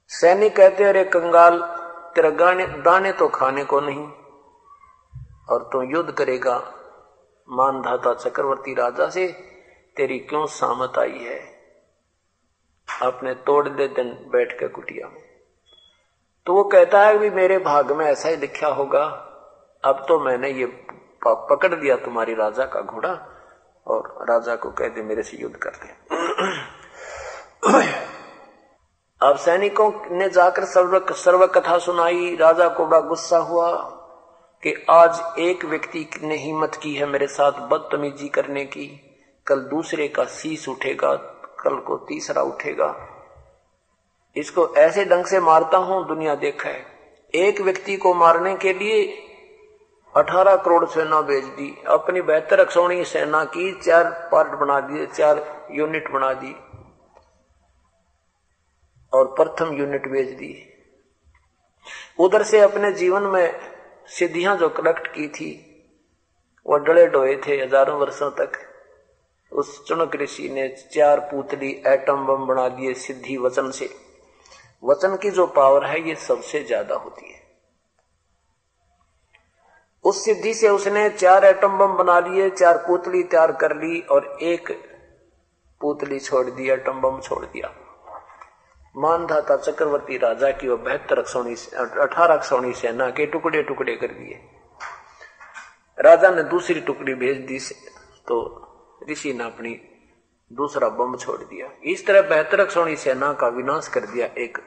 सैनिक कहते, अरे कंगाल, तेरा गाने, दाने तो खाने को नहीं, और तू युद्ध करेगा। मानधाता चक्रवर्ती राजा से तेरी क्यों सामत आई है? आपने तोड़ दे दिन बैठ के कुटिया में। तो वो कहता है कि मेरे भाग में ऐसा ही लिखा होगा। अब तो मैंने ये पकड़ दिया तुम्हारी राजा का घोड़ा। और राजा को कह दे, मेरे से युद्ध कर दे। अब सैनिकों ने जाकर सर्व सर्व कथा सुनाई। राजा को बड़ा गुस्सा हुआ कि आज एक व्यक्ति ने हिम्मत की है मेरे साथ बदतमीजी करने की। कल दूसरे का शीश उठेगा, कल को तीसरा उठेगा। इसको ऐसे ढंग से मारता हूँ, दुनिया देखा है। एक व्यक्ति को मारने के लिए अठारह करोड़ सेना भेज दी अपनी बेहतर अक्षौणी सेना की चार पार्ट बना दिए चार यूनिट बना दी। और प्रथम यूनिट भेज दी उधर से अपने जीवन में सिद्धियाँ जो कलेक्ट की थी वो डले डोए थे हज़ारों वर्षों तक। उस चुनक ऋषि ने चार पुतली एटम बम बना दिए सिद्धि वचन से। वचन की जो पावर है, ये सबसे ज़्यादा होती है। उस सिद्धि से उसने चार एटम बम बना लिए, चार पुतली तैयार कर ली और एक पुतली छोड़ दी एटम बम छोड़ दिया। मानधाता चक्रवर्ती राजा की वो बेहतर अक्षौणी अठारह अक्षौणी सेना के टुकड़े टुकड़े कर दिए। राजा ने दूसरी टुकड़ी भेज दी तो ऋषि ने अपनी दूसरा बम छोड़ दिया। इस तरह बेहतर अक्षौणी सेना का विनाश कर दिया एक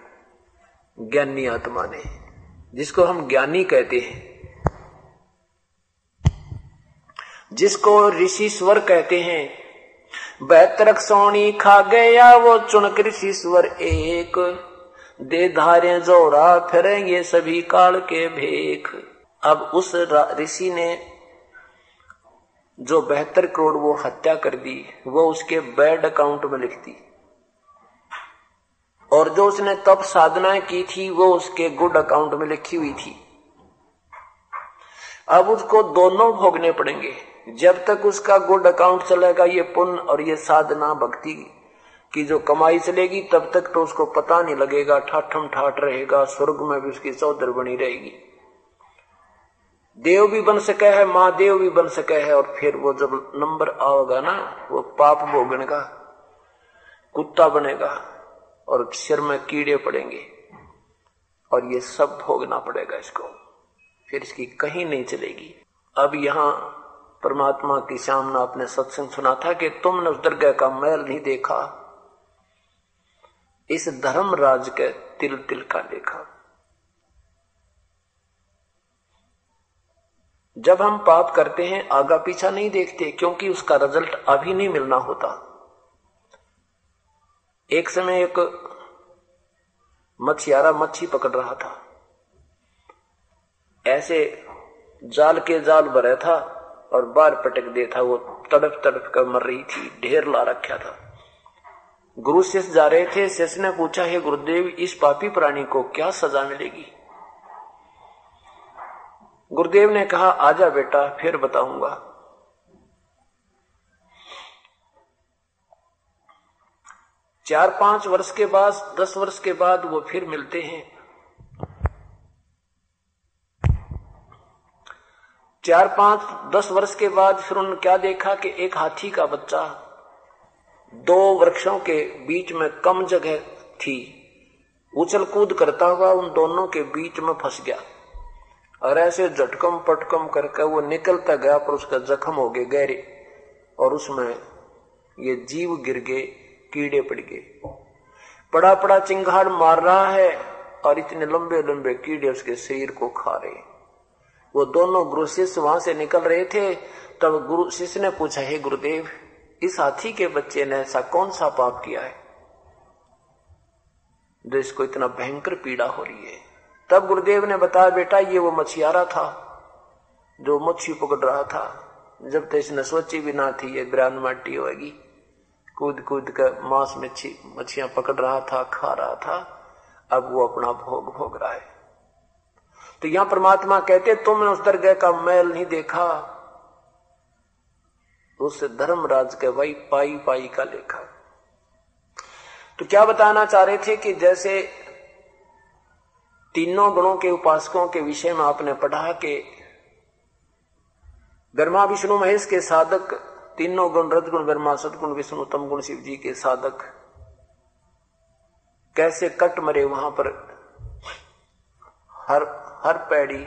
ज्ञानी आत्मा ने, जिसको हम ज्ञानी कहते हैं। जिसको ऋषिश्वर कहते हैं। बेहतर सोनी खा गया वो चुनक ऋषिश्वर एक। दे धारे जोरा फिर ये सभी काल के भेख। अब उस ऋषि ने जो बेहतर करोड़ वो हत्या कर दी, वो उसके बैड अकाउंट में लिख दी। और जो उसने तप साधना की थी, वो उसके गुड अकाउंट में लिखी हुई थी। अब उसको दोनों भोगने पड़ेंगे। जब तक उसका गुड अकाउंट चलेगा ये पुण्य और ये साधना भक्ति की जो कमाई चलेगी, तब तक तो उसको पता नहीं लगेगा, ठाठम ठाठ रहेगा, स्वर्ग में भी उसकी चौधर बनी रहेगी। देव भी बन सके है, महादेव भी बन सके है, और फिर वो जब नंबर आओगा ना, वो पाप भोगने का कुत्ता बनेगा, और सिर में कीड़े पड़ेंगे, और ये सब भोगना पड़ेगा इसको। फिर इसकी कहीं नहीं चलेगी। अब यहाँ परमात्मा की सामना अपने सत्संग सुना था कि तुमने उस दरगाह का मैल नहीं देखा। इस धर्म राज के तिल तिल का देखा। जब हम पाप करते हैं, आगा पीछा नहीं देखते, क्योंकि उसका रिज़ल्ट अभी नहीं मिलना होता। एक समय एक मछियारा मच्छी पकड़ रहा था। ऐसे जाल के जाल भरे था और बार पटक दे था, वो तड़प तड़प कर मर रही थी, ढेर ला रखा था। गुरु शिष्य जा रहे थे, शिष्य ने पूछा, हे गुरुदेव, इस पापी प्राणी को क्या सजा मिलेगी? गुरुदेव ने कहा आजा बेटा, फिर बताऊँगा। चार पाँच वर्ष के बाद, दस वर्ष के बाद वो फिर मिलते हैं। चार पाँच दस वर्ष के बाद फिर उन्होंने क्या देखा कि एक हाथी का बच्चा दो वृक्षों के बीच में कम जगह थी। उछल कूद करता हुआ उन दोनों के बीच में फंस गया। और ऐसे झटकम पटकम करके वो निकलता गया, पर उसका जख्म हो गए गहरे, और उसमें ये जीव गिर गए, कीड़े पड़ गए। पड़ा पड़ा चिंगाड़ मार रहा है, और इतने लंबे लंबे कीड़े उसके शरीर को खा रहे वो दोनों गुरु शिष्य वहाँ से निकल रहे थे। तब गुरु शिष्य ने पूछा, हे गुरुदेव, इस हाथी के बच्चे ने ऐसा कौन सा पाप किया है? जो इसको इतना भयंकर पीड़ा हो रही है। तब गुरुदेव ने बताया, बेटा, ये वो मछियारा था, जो मच्छी पकड़ रहा था। जब तक इसने सोची भी ना थी, ये ब्रान माटी होगी। कूद कूद कर मांस मच्छी मछियाँ पकड़ रहा था, खा रहा था। अब वो अपना भोग भोग रहा है। तो यहाँ परमात्मा कहते, तुमने उस दरगाह का मैल नहीं देखा। उस धर्मराज के वही पाई पाई का लेखा। तो क्या बताना चाह रहे थे कि जैसे तीनों गुणों के उपासकों के विषय में आपने पढ़ा के ब्रह्मा विष्णु महेश के साधक, तीनों गुण रजगुण ब्रह्मा सदगुण, विष्णु तम गुण शिव जी के साधक, कैसे कट मरे वहाँ पर? हर हर पैड़ी,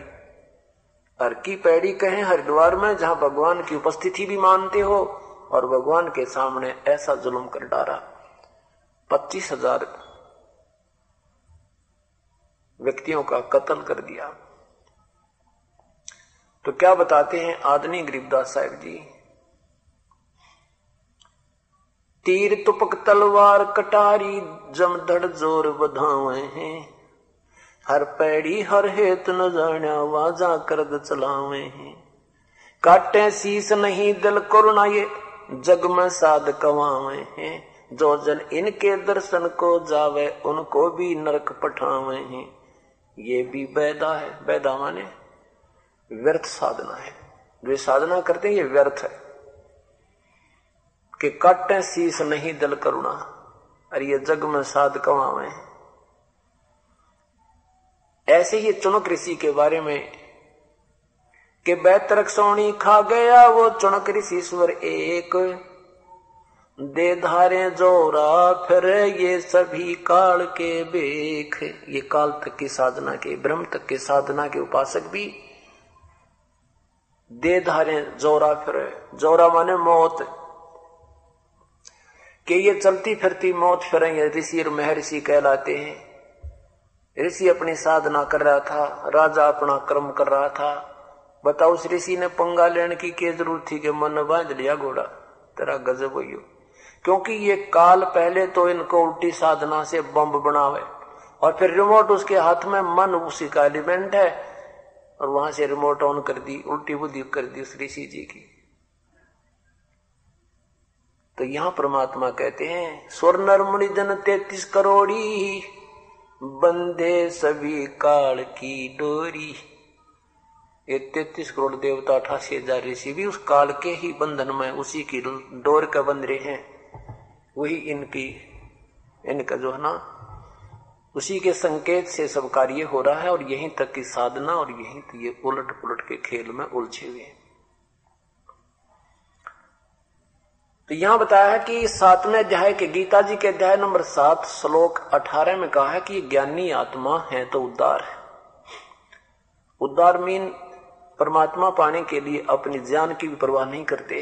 हर की पैड़ी कहें हरिद्वार में, जहाँ भगवान की उपस्थिति भी मानते हो, और भगवान के सामने ऐसा जुल्म कर डाला पच्चीस हज़ार व्यक्तियों का कत्ल कर दिया। तो क्या बताते हैं आदनी गरीबदास साहेब जी? तीर तुपक तलवार कटारी जमधड़ ज़ोर बधावे हैं। हर पैड़ी, हर हेत न जाण्या, वाजा करद चलावे हैं। काटे शीस नहीं दिल करुणा ये जग में साध कवावे हैं। जो जन इनके दर्शन को जावे, उनको भी नरक पठावे हैं। ये भी बैदा है। बैदा माने व्यर्थ साधना है। जो साधना करते हैं, ये व्यर्थ है। कि काटे शीस नहीं दिल करुणा अरे ये जग में साध कमावे ऐसे ही चुनक ऋषि के बारे में कि बैतरक सोनी खा गया वो चुनक ऋषि स्वर एक, दे धारे जोरा फिर ये सभी काल के बेख। ये काल तक की साधना के, ब्रह्म तक की साधना के उपासक भी दे धारे जोरा फिर। जोरा माने मौत। कि ये चलती फिरती मौत फिर ये ऋषि और महर्षि कहलाते हैं। ऋषि अपनी साधना कर रहा था, राजा अपना कर्म कर रहा था। बताओ उस ऋषि ने पंगा लेने की क्या ज़रूरत थी कि मन बाँध लिया घोड़ा? तेरा गजब हो। क्योंकि ये काल पहले तो इनको उल्टी साधना से बम बनावे। और फिर रिमोट उसके हाथ में मन उसी का एलिमेंट है। और वहाँ से रिमोट ऑन कर दी, उल्टी बुद्धि कर दी उस ऋषि जी की। तो यहाँ परमात्मा कहते हैं, स्वर्णर मुनि जन तैतीस करोड़ी। बंदे सभी काल की डोरी। ये तैतीस करोड़ देवता, अठासी हज़ार ऋषि भी उस काल के ही बंधन में उसी की डोर का बंध रहे हैं। वही इनकी, इनका जो है ना, उसी के संकेत से सब कार्य हो रहा है और यहीं तक की साधना और यहीं तक ये उलट पुलट के खेल में उलझे हुए हैं। तो यहाँ बताया है कि सातवें अध्याय के गीता जी के अध्याय नंबर सात, श्लोक अठारह में कहा है कि ज्ञानी आत्मा है तो उद्धार है। उद्धार मीन परमात्मा पाने के लिए अपनी जान की भी परवाह नहीं करते।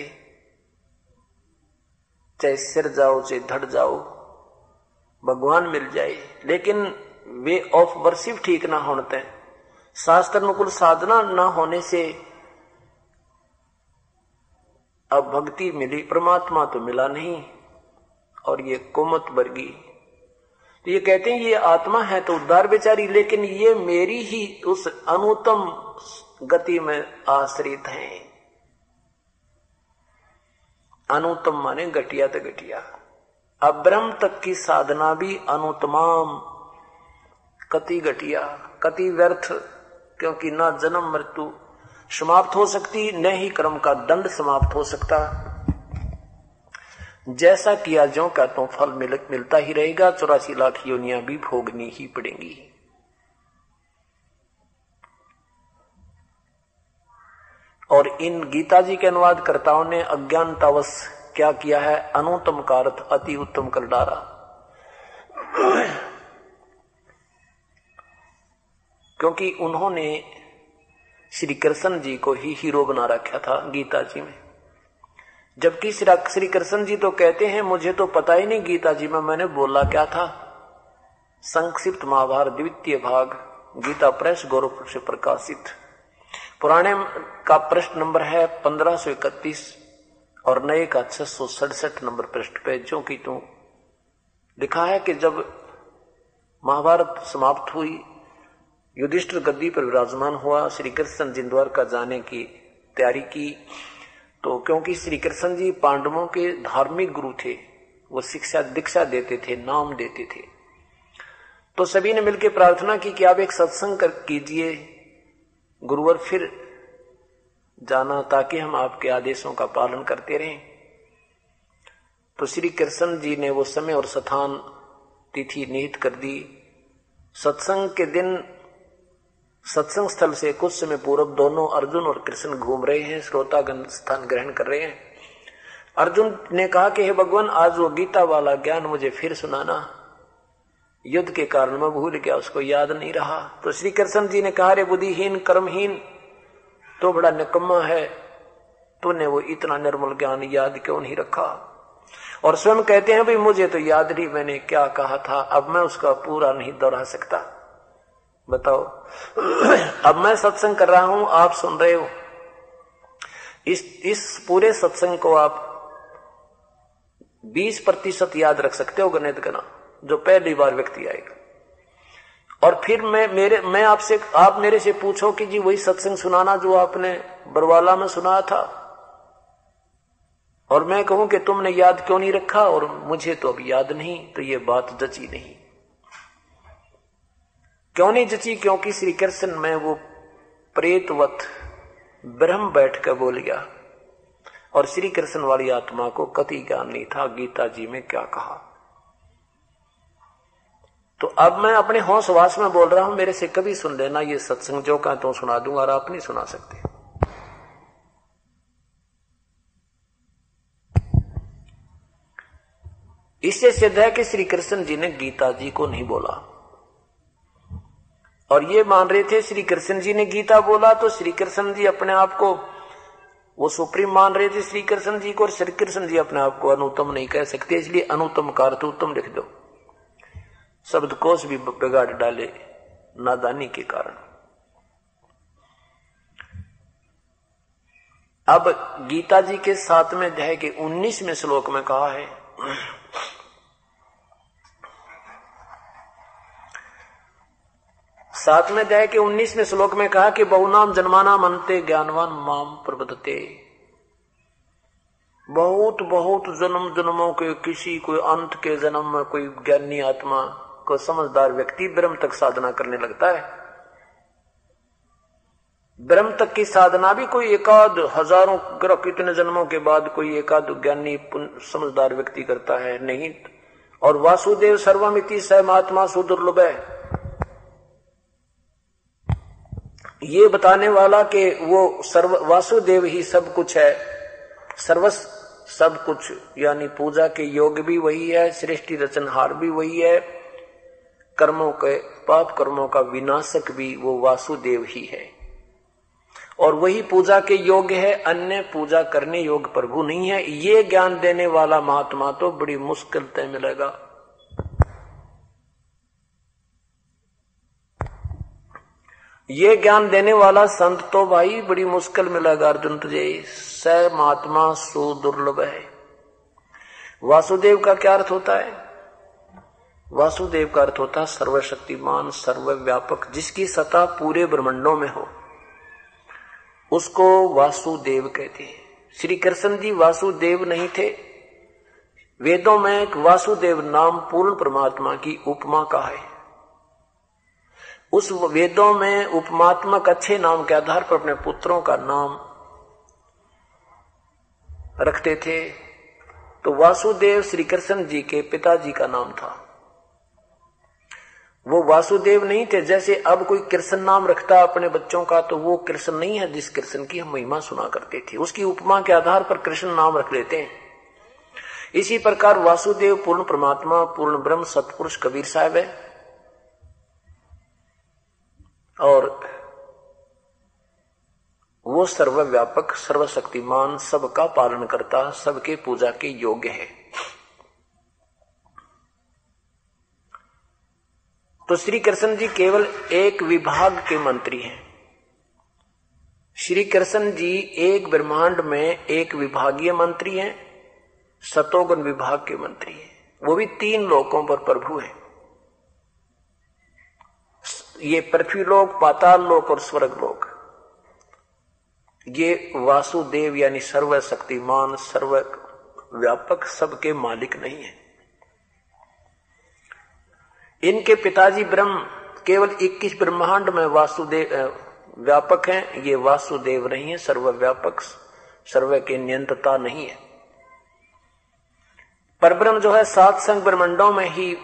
चाहे सिर जाओ, चाहे धड़ जाओ, भगवान मिल जाए, लेकिन वे ऑफ़ वर्शिप ठीक ना होते शास्त्र अनुकूल साधना ना होने से अब भक्ति मिली, परमात्मा तो मिला नहीं, और ये कुमत वर्गी। तो ये कहते हैं, ये आत्मा है तो उद्धार बेचारी, लेकिन ये मेरी ही उस अनुतम गति में आश्रित है। अनुतम माने घटिया तो घटिया अब्रह्म तक की साधना भी अनुतमाम, कति घटिया कति व्यर्थ, क्योंकि ना जन्म मृत्यु समाप्त हो सकती न ही कर्म का दंड समाप्त हो सकता। जैसा किया जो का तो फल मिल, मिलता ही रहेगा चौरासी लाख योनिया भी भोगनी ही पड़ेंगी। और इन गीता जी के अनुवादकर्ताओं ने अज्ञानतावश क्या किया है? अनुतम का अर्थ अति उत्तम कर डारा क्योंकि उन्होंने श्री कृष्ण जी को ही हीरो बना रखा था गीता जी में। जबकि श्री कृष्ण जी तो कहते हैं, मुझे तो पता ही नहीं गीता जी में मैंने बोला क्या था? संक्षिप्त महाभारत, द्वितीय भाग, गीता प्रेस गौरव से प्रकाशित। पुराने का प्रश्न नंबर है पंद्रह सौ इकतीस और नए का छह सौ सड़सठ नंबर पृष्ठ पे, जो कि तू लिखा है कि जब महाभारत समाप्त हुई युधिष्ठिर गद्दी पर विराजमान हुआ श्री कृष्ण जिंदवार का जाने की तैयारी की। तो क्योंकि श्री कृष्ण जी पांडवों के धार्मिक गुरु थे, वो शिक्षा, दीक्षा देते थे, नाम देते थे। तो सभी ने मिलकर प्रार्थना की कि आप एक सत्संग कर कीजिए। गुरुवर फिर जाना ताकि हम आपके आदेशों का पालन करते रहें। तो श्री कृष्ण जी ने वो समय और स्थान तिथि निहित कर दी। सत्संग के दिन सत्संग स्थल से कुछ समय पूर्व दोनों अर्जुन और कृष्ण घूम रहे हैं श्रोतागण स्थान ग्रहण कर रहे हैं। अर्जुन ने कहा कि, हे भगवान, आज वो गीता वाला ज्ञान मुझे फिर सुनाना। युद्ध के कारण मैं भूल गया, उसको याद नहीं रहा। तो श्री कृष्ण जी ने कहा रे बुद्धिहीन, कर्महीन तो बड़ा निकम्मा है। तूने वो इतना निर्मल ज्ञान याद क्यों नहीं रखा? और स्वयं कहते हैं भाई मुझे तो याद नहीं मैंने क्या कहा था, अब मैं उसका पूरा नहीं दोहरा सकता। बताओ। अब मैं सत्संग कर रहा हूँ, आप सुन रहे हो। इस इस पूरे सत्संग को आप 20 प्रतिशत याद रख सकते हो गणित करना जो पहली बार व्यक्ति आएगा। और फिर मैं, मेरे, मैं आपसे, आप मेरे से पूछो कि जी वही सत्संग सुनाना जो आपने बरवाला में सुनाया था। और मैं कहूँ कि तुमने याद क्यों नहीं रखा? और मुझे तो अब याद नहीं तो ये बात जची नहीं। क्यों नहीं जची? क्योंकि श्री कृष्ण में वो प्रेतवत ब्रह्म बैठ कर बोल गया। और श्री कृष्ण वाली आत्मा को कति ज्ञान नहीं था, गीता जी में क्या कहा? तो अब मैं अपने होश वास में बोल रहा हूँ, मेरे से कभी सुन लेना, ये सत्संग जो का तो सुना दूँगा और आप नहीं सुना सकते। इससे सिद्ध है कि श्री कृष्ण जी ने गीता जी को नहीं बोला। और ये मान रहे थे, श्री कृष्ण जी ने गीता बोला तो श्री कृष्ण जी अपने आप को, वो सुप्रीम मान रहे थे श्री कृष्ण जी को, और श्री कृष्ण जी अपने आप को अनुतम नहीं कह सकते, इसलिए अनुतम का अर्थ उत्तम लिख दो। शब्द कोश भी बिगाड़ डाले, नादानी के कारण। अब गीता जी के साथ में अध्याय के उन्नीसवें श्लोक में कहा है साथ में अध्याय के उन्नीसवें श्लोक में कहा कि बहुनाम जन्माना मनते ज्ञानवान माम प्रबदते बहुत बहुत जन्म जन्मों के किसी कोई अंत के जन्म में कोई ज्ञानी आत्मा को समझदार व्यक्ति ब्रह्म तक साधना करने लगता है। ब्रह्म तक की साधना भी कोई एकाध हज़ारों ग्रह कितने जन्मों के बाद कोई एकाध ज्ञानी समझदार व्यक्ति करता है, नहीं। और वासुदेव सर्वमिति स महात्मा सुदुर्लभ है। ये बताने वाला कि वो सर्व, वासुदेव ही सब कुछ है। सर्वस सब कुछ, यानी पूजा के योग भी वही है, सृष्टि रचनहार भी वही है, कर्मों के, पाप कर्मों का विनाशक भी वो वासुदेव ही है। और वही पूजा के योग्य है, अन्य पूजा करने योग्य प्रभु नहीं है। ये ज्ञान देने वाला महात्मा तो बड़ी मुश्किल तय मिलेगा ये ज्ञान देने वाला संत तो भाई बड़ी मुश्किल मिलेगा अर्जुन तुझे। स महात्मा सुदुर्लभ है। वासुदेव का क्या अर्थ होता है? वासुदेव का अर्थ होता है सर्वशक्तिमान, सर्वव्यापक, जिसकी सत्ता पूरे ब्रह्मंडों में हो। उसको वासुदेव कहते हैं। श्री कृष्ण जी वासुदेव नहीं थे। वेदों में एक वासुदेव नाम पूर्ण परमात्मा की उपमा का है। उस वेदों में उपमात्मक अच्छे नाम के आधार पर अपने पुत्रों का नाम रखते थे तो वासुदेव श्री कृष्ण जी के पिताजी का नाम था। वो वासुदेव नहीं थे, जैसे अब कोई कृष्ण नाम रखता अपने बच्चों का तो वो कृष्ण नहीं है जिस कृष्ण की हम महिमा सुना करते थे। उसकी उपमा के आधार पर कृष्ण नाम रख लेते हैं। इसी प्रकार वासुदेव पूर्ण परमात्मा, पूर्ण ब्रह्म, सतपुरुष, कबीर साहब है। और वो सर्वव्यापक, सर्वशक्तिमान, सबका पालन करता सबके पूजा के योग्य है। तो श्री कृष्ण जी केवल एक विभाग के मंत्री हैं। श्री कृष्ण जी एक ब्रह्मांड में एक विभागीय मंत्री हैं सतोगन विभाग के मंत्री हैं। वो भी तीन लोकों पर प्रभु हैं। ये पृथ्वी लोक, पाताल लोक और स्वर्ग लोक। ये वासुदेव यानी सर्वशक्तिमान सर्व व्यापक सबके मालिक नहीं है। इनके पिताजी ब्रह्म, केवल 21 ब्रह्मांड में वासुदेव व्यापक हैं। ये वासुदेव नहीं है, सर्वव्यापक, सर्व के नियंत्रता नहीं है। परब्रह्म जो है, सात संग ब्रह्मंडों में ही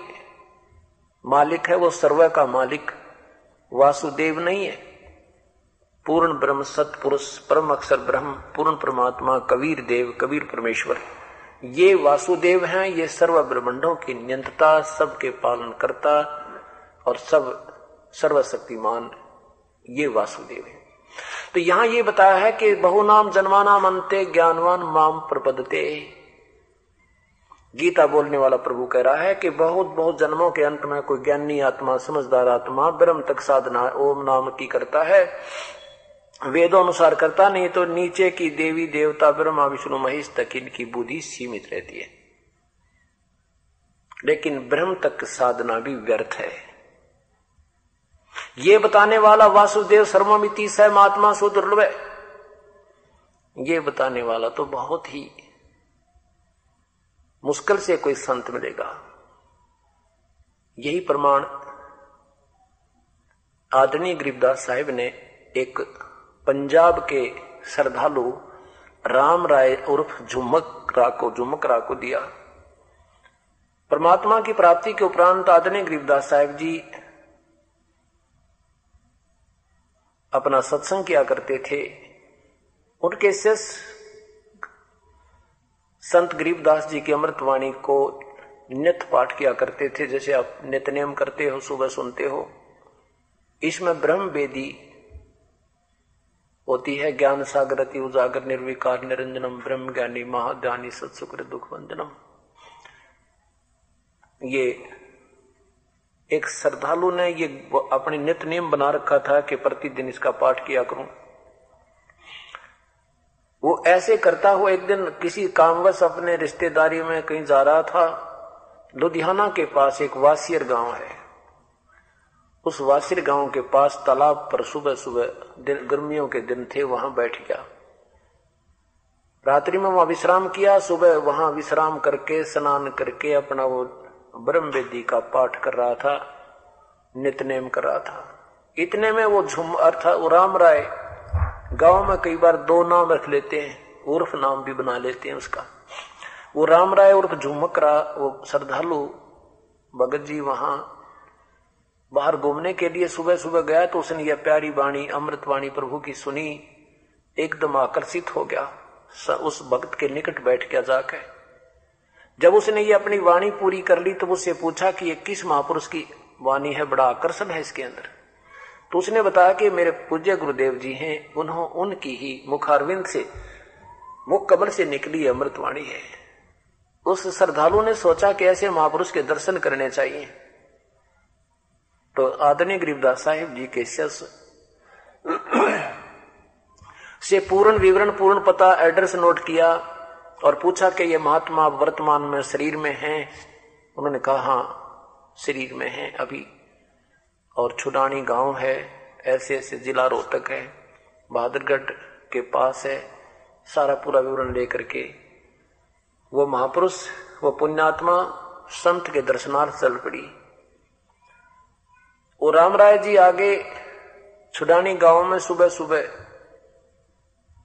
मालिक है, वो सर्व का मालिक। वासुदेव नहीं है। पूर्ण ब्रह्म सतपुरुष, परम अक्षर ब्रह्म, पूर्ण परमात्मा, कबीर देव, कबीर परमेश्वर। ये वासुदेव हैं, ये सर्व ब्रह्मंडों की नियंत्रता, सबके पालन करता और सब सर्वशक्तिमान ये वासुदेव है। तो यहाँ ये बताया है कि बहुनाम जन्माना मनते ज्ञानवान माम प्रपदते गीता बोलने वाला प्रभु कह रहा है कि बहुत बहुत जन्मों के अंत में कोई ज्ञानी आत्मा, समझदार आत्मा, ब्रह्म तक साधना, ओम नाम की करता है। वेदों अनुसार करता नहीं तो नीचे की देवी, देवता, ब्रह्मा, विष्णु, महेश तक इनकी बुद्धि सीमित रहती है। लेकिन ब्रह्म तक साधना भी व्यर्थ है। ये बताने वाला वासुदेव सर्वमिति स महात्मा सुदुर्लभ ये बताने वाला तो बहुत ही मुश्किल से कोई संत मिलेगा। यही प्रमाण आदरणीय गरीबदास साहिब ने एक पंजाब के श्रद्धालु राम राय उर्फ़ झुमक रा को झुमक रा को दिया। परमात्मा की प्राप्ति के उपरांत आदरणीय गरीबदास साहेब जी अपना सत्संग किया करते थे। उनके शिष्य संत गरीबदास जी की अमृतवाणी को नित्य पाठ किया करते थे, जैसे आप नित्य नियम करते हो, सुबह सुनते हो। इसमें ब्रह्म वेदी होती है, ज्ञान सागर अति उजागर, निर्विकार, निरंजनम, ब्रह्म ज्ञानी महाध्यानी सत्सुक्र दुख वंदनम ये एक श्रद्धालु ने ये अपने नित्य नियम बना रखा था कि प्रतिदिन इसका पाठ किया करूँ। वो ऐसे करता हुआ एक दिन किसी कामवश अपने रिश्तेदारी में कहीं जा रहा था, लुधियाना के पास एक वासियर गाँव है। उस वासिर गाँव के पास तालाब पर सुबह सुबह दिन, गर्मियों के दिन थे, वहाँ बैठ गया। रात्रि में वहाँ विश्राम किया, सुबह वहाँ विश्राम करके, स्नान करके अपना वो ब्रह्म वेदी का पाठ कर रहा था, नितनेम कर रहा था। इतने में वो झुम, अर्थात राम राय गाँव में कई बार दो नाम रख लेते हैं, उर्फ़ नाम भी बना लेते हैं उसका। वो राम राय उर्फ़ झुमक रहा वो श्रद्धालु भगत जी वहाँ बाहर घूमने के लिए सुबह सुबह गया तो उसने यह प्यारी वाणी, अमृत वाणी प्रभु की सुनी, एकदम आकर्षित हो गया। उस भक्त के निकट बैठ गया जाकर। जब उसने ये अपनी वाणी पूरी कर ली तो उससे पूछा कि ये किस महापुरुष की वाणी है? बड़ा आकर्षण है इसके अंदर। तो उसने बताया कि मेरे पूज्य गुरुदेव जी हैं उन्होंने उनकी ही मुखारविंद से मुख कमल से निकली अमृतवाणी है। उस श्रद्धालु ने सोचा कि ऐसे महापुरुष के दर्शन करने चाहिए। तो आदरणीय गरीबदास साहिब जी के शस से पूर्ण विवरण, पूर्ण पता एड्रेस नोट किया और पूछा कि ये महात्मा वर्तमान में शरीर में हैं। उन्होंने कहा हाँ शरीर में हैं अभी। और छुडानी गाँव है, ऐसे ऐसे जिला रोहतक है, बहादुरगढ़ के पास है, सारा पूरा विवरण लेकर के। वो महापुरुष, वो पुण्यात्मा संत के दर्शनार्थ चल पड़ी। वो राम राय जी आगे छुडानी गाँव में सुबह सुबह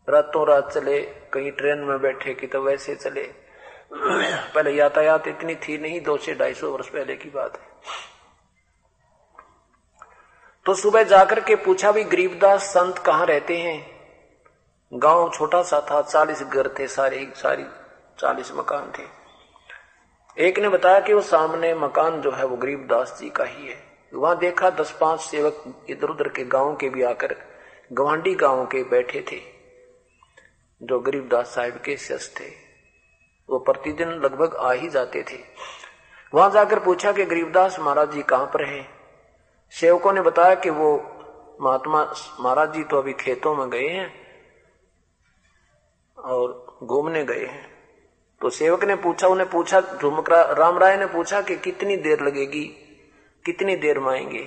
रातों रात चले, कहीं ट्रेन में बैठे कि तो वैसे चले। पहले यातायात इतनी थी नहीं, दो से ढाई सौ वर्ष पहले की बात है। तो सुबह जाकर के पूछा भी, गरीबदास संत कहाँ रहते हैं? गाँव छोटा सा था, चालीस घर थे सारे सारी चालीस मकान थे। एक ने बताया कि वो सामने मकान जो है वो गरीबदास जी का ही है। वहाँ देखा दस पाँच सेवक इधर उधर के गाँव के भी आकर, गवांडी गाँव के बैठे थे, जो गरीबदास साहिब के शस थे। वो प्रतिदिन लगभग आ ही जाते थे। वहाँ जाकर पूछा कि, गरीबदास महाराज जी कहाँ पर हैं? सेवकों ने बताया कि वो महात्मा महाराज जी तो अभी खेतों में गए हैं और घूमने गए हैं। तो सेवक ने पूछा, उन्हें पूछा झुमकरा राम राय ने पूछा कि कितनी देर लगेगी, कितनी देर में आएँगे?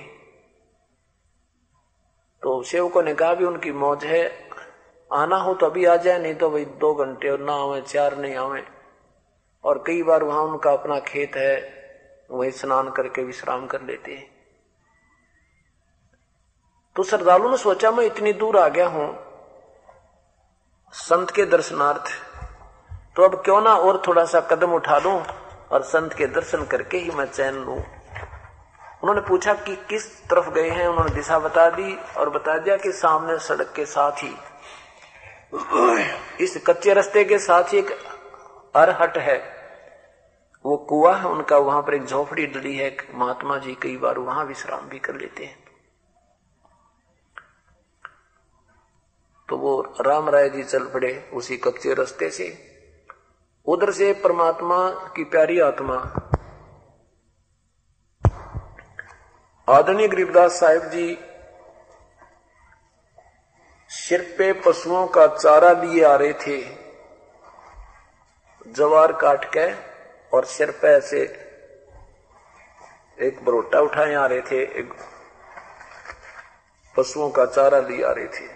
तो सेवकों ने कहा भी उनकी मौज है, आना हो तो अभी आ जाए, नहीं तो भाई दो घंटे और ना आवे, चार नहीं आवे। और कई बार वहाँ उनका अपना खेत है, वही स्नान करके विश्राम कर लेते हैं। तो श्रद्धालु ने सोचा, मैं इतनी दूर आ गया हूँ, संत के दर्शनार्थ तो अब क्यों ना और थोड़ा सा कदम उठा लू और संत के दर्शन करके ही मैं चैन लू? उन्होंने पूछा कि किस तरफ़ गए हैं? उन्होंने दिशा बता दी और बता दिया कि सामने सड़क के साथ ही, इस कच्चे रास्ते के साथ ही एक अरहट है। वो कुआ है, उनका वहाँ पर एक झोपड़ी डली है महात्मा जी कई बार वहाँ विश्राम भी कर लेते हैं। वो राम राय जी चल पड़े उसी कच्चे रास्ते से। उधर से परमात्मा की प्यारी आत्मा। आदरणीय गरीबदास साहिब जी, सिर पे पशुओं का चारा लिए आ रहे थे। जवार काट के और सिर पे ऐसे एक बरोटा उठाए आ रहे थे, एक पशुओं का चारा लिए आ रहे थे।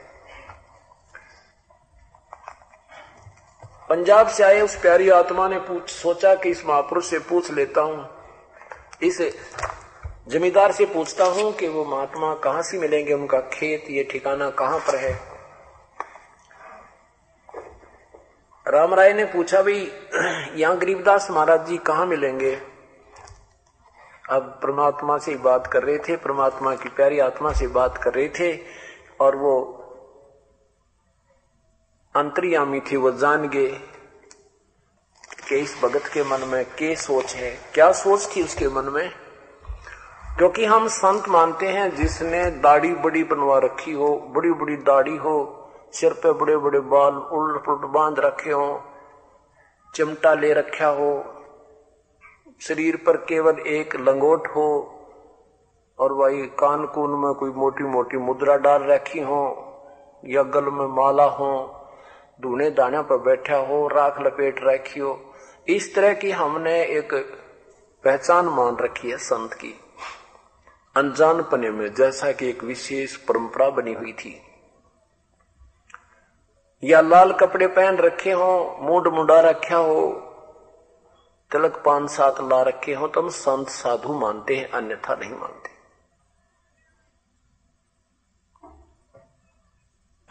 पंजाब से आए उस प्यारी आत्मा ने पूछ, सोचा कि इस महापुरुष से पूछ लेता हूँ। इस जमींदार से पूछता हूँ कि वो महात्मा कहाँ से मिलेंगे, उनका खेत, ये ठिकाना कहाँ पर है? राम राय ने पूछा, भाई, यहाँ गरीबदास महाराज जी कहाँ मिलेंगे? अब परमात्मा से बात कर रहे थे, परमात्मा की प्यारी आत्मा से बात कर रहे थे, और वो अंतर्यामी थी, वो जान गए कि इस भगत के मन में के सोच है, क्या सोच थी उसके मन में? क्योंकि हम संत मानते हैं, जिसने दाढ़ी बड़ी बनवा रखी हो बड़ी बड़ी दाढ़ी हो, सिर पे बड़े बड़े बाल उल्ट पुलट बाँध रखे हो, चिमटा ले रखा हो, शरीर पर केवल एक लंगोट हो, और वही कान कून में कोई मोटी मोटी मुद्रा डाल रखी हो, या गल में माला हो धूने दाने पर बैठा हो, राख लपेट रखी हो। इस तरह की हमने एक पहचान मान रखी है संत की। अनजान पने में जैसा कि एक विशेष परंपरा बनी हुई थी। या लाल कपड़े पहन रखे हो, मुंड मुंडा रखा हो, तिलक पान सात ला रखे हो तो हम संत साधु मानते हैं, अन्यथा नहीं मानते।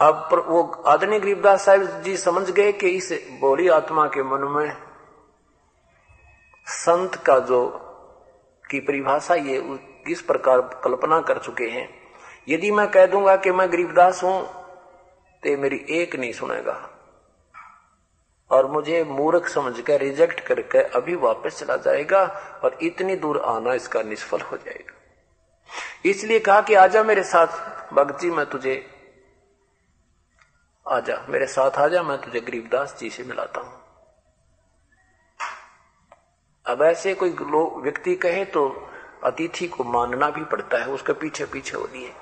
अब वो आदरणीय गरीबदास साहब जी समझ गए कि इस बोली आत्मा के मन में संत का जो की परिभाषा ये किस प्रकार कल्पना कर चुके हैं। यदि मैं कह दूँगा कि मैं गरीबदास हूँ तो मेरी एक नहीं सुनेगा। और मुझे मूर्ख समझ कर रिजेक्ट करके अभी वापस चला जाएगा और इतनी दूर आना इसका निष्फल हो जाएगा। इसलिए कहा कि आजा मेरे साथ, भगत जी, मैं तुझे आजा, मेरे साथ आजा, मैं तुझे गरीबदास जी से मिलाता हूँ। अब ऐसे कोई व्यक्ति कहे तो अतिथि को मानना भी पड़ता है, उसके पीछे पीछे हो। लिए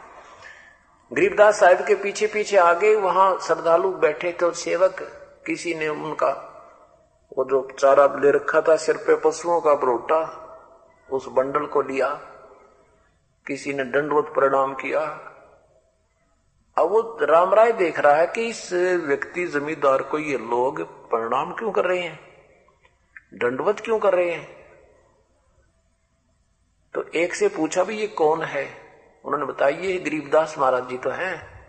गरीबदास साहब के पीछे पीछे आगे, वहाँ श्रद्धालु बैठे थे और सेवक, किसी ने उनका, वो जो चारा ले रखा था, सिर पे पशुओं का बरोटा, उस बंडल को लिया, किसी ने दंडवत प्रणाम किया अब वो राम राय देख रहा है कि इस व्यक्ति, जमींदार को ये लोग प्रणाम क्यों कर रहे हैं? दंडवत क्यों कर रहे हैं? तो एक से पूछा भी ये कौन है? उन्होंने बताया, ये गरीबदास महाराज जी तो हैं।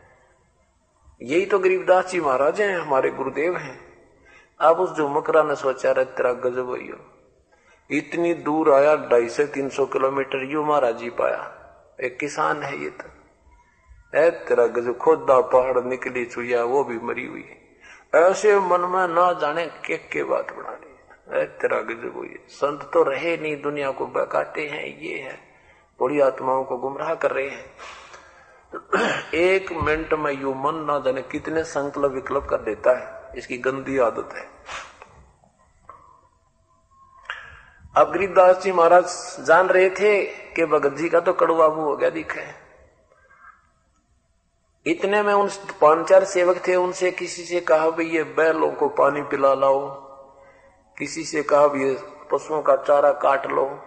यही तो गरीबदास जी महाराज हैं, हमारे गुरुदेव हैं। अब उस जो मकरा ने सोचा रहे तेरा गजब हो इतनी दूर आया, ढाई से तीन सौ किलोमीटर यू महाराज जी पाया। एक किसान है ये तो। ऐ तेरा गज खोदा पहाड़ निकली चुया वो भी मरी हुई ऐसे मन में ना जाने के के बात बना ली तेरा गजब हुई संत तो रहे नहीं, दुनिया को बकाते हैं, ये है। बड़ी आत्माओं को गुमराह कर रहे हैं। एक मिनट में यू मन ना जाने कितने संकल्प विकल्प कर देता है। इसकी गंदी आदत है। अब गरीबदास जी महाराज जान रहे थे कि भगत जी का तो कड़ुबाबू हो गया दिखे इतने में उन पाँच चार सेवक थे, उनसे किसी से कहा भाई ये बैलों को पानी पिला लाओ। किसी से कहा भी पशुओं का चारा काट लो।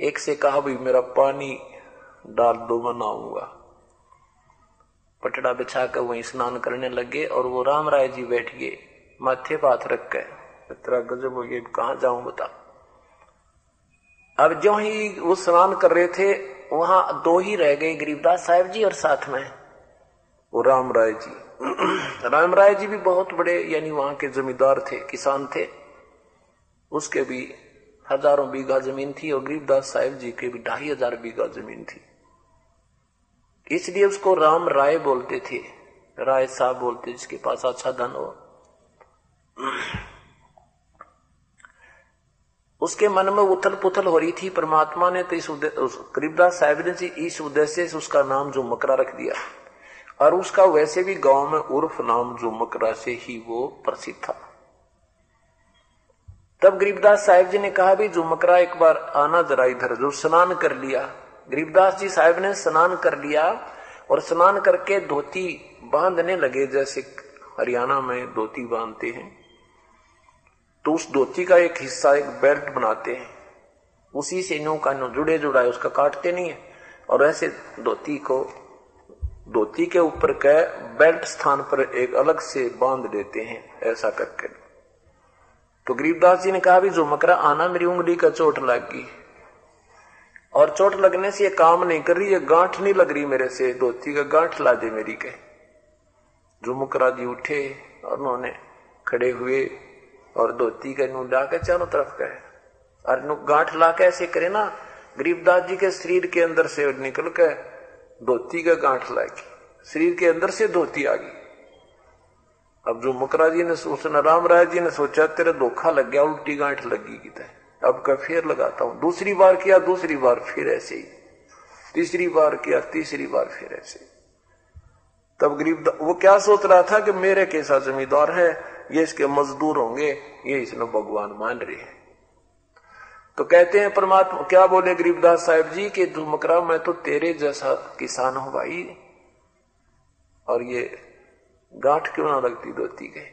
एक से कहा भी मेरा पानी डाल दो, मैं नहाऊँगा। पटड़ा बिछा कर वहीं स्नान करने लगे और वो राम राय जी बैठ गए। माथे पाथ रख के तेरा गजब हो गया, कहा जाऊँ बता। अब जो ही वो स्नान कर रहे थे वहाँ दो ही रह गए गरीबदास साहब जी और साथ में वो राम राय जी। <clears throat> राम राय जी भी बहुत बड़े यानी वहाँ के जमींदार थे किसान थे। उसके भी हज़ारों बीघा ज़मीन थी और गरीबदास साहेब जी के भी ढाई हज़ार बीघा ज़मीन थी। इसलिए उसको राम राय बोलते थे। राय साहब बोलते जिसके पास अच्छा धन हो। <clears throat> उसके मन में उथल पुथल हो रही थी, परमात्मा ने तो इस गरीबदास साहब ने इस उद्देश्य से उसका नाम जो मकरा रख दिया। और उसका वैसे भी गाँव में उर्फ़ नाम जो मकरा से ही वो प्रसिद्ध था। तब गरीबदास साहिब जी ने कहा भी जो मकरा एक बार आना जरा इधर, जो स्नान कर लिया। गरीबदास जी साहिब ने स्नान कर लिया और स्नान करके धोती बांधने लगे, जैसे हरियाणा में धोती बांधते हैं। तो उस धोती का एक हिस्सा, एक बेल्ट बनाते हैं। उसी से नो का नो जुड़े जुड़ाए उसका काटते नहीं है। और ऐसे धोती को, धोती के ऊपर के बेल्ट स्थान पर एक अलग से बाँध देते हैं, ऐसा करके। तो गरीबदास जी ने कहा भी जो मकरा आना, मेरी उंगली का चोट लग गई और चोट लगने से ये काम नहीं कर रही, ये गांठ नहीं लग रही मेरे से, धोती का गांठ ला दे मेरी के मुकरा जी उठे और उन्होंने खड़े हुए और धोती का नू ला के चारों तरफ़ गए और गांठ ला के ऐसे करे ना गरीबदास जी के शरीर के अंदर से निकल के धोती का गांठ लागी शरीर के अंदर से धोती आ गई। अब जो मुकरा जी ने सोचना राम राय जी ने सोचा, तेरे धोखा लग गया, उल्टी गांठ लगी की अब का फिर लगाता हूँ। दूसरी बार किया, दूसरी बार फिर ऐसे ही। तीसरी बार किया, तीसरी बार फिर ऐसे तब गरीब वो क्या सोच रहा था कि मेरे कैसा जमींदार है? ये इसके मजदूर होंगे, ये इसने भगवान मान रहे हैं। तो कहते हैं परमात्मा, क्या बोले गरीबदास साहब जी के धूमकरा मैं तो तेरे जैसा किसान हूँ भाई। और ये गांठ क्यों ना लगती धोती के?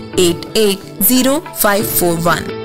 880541.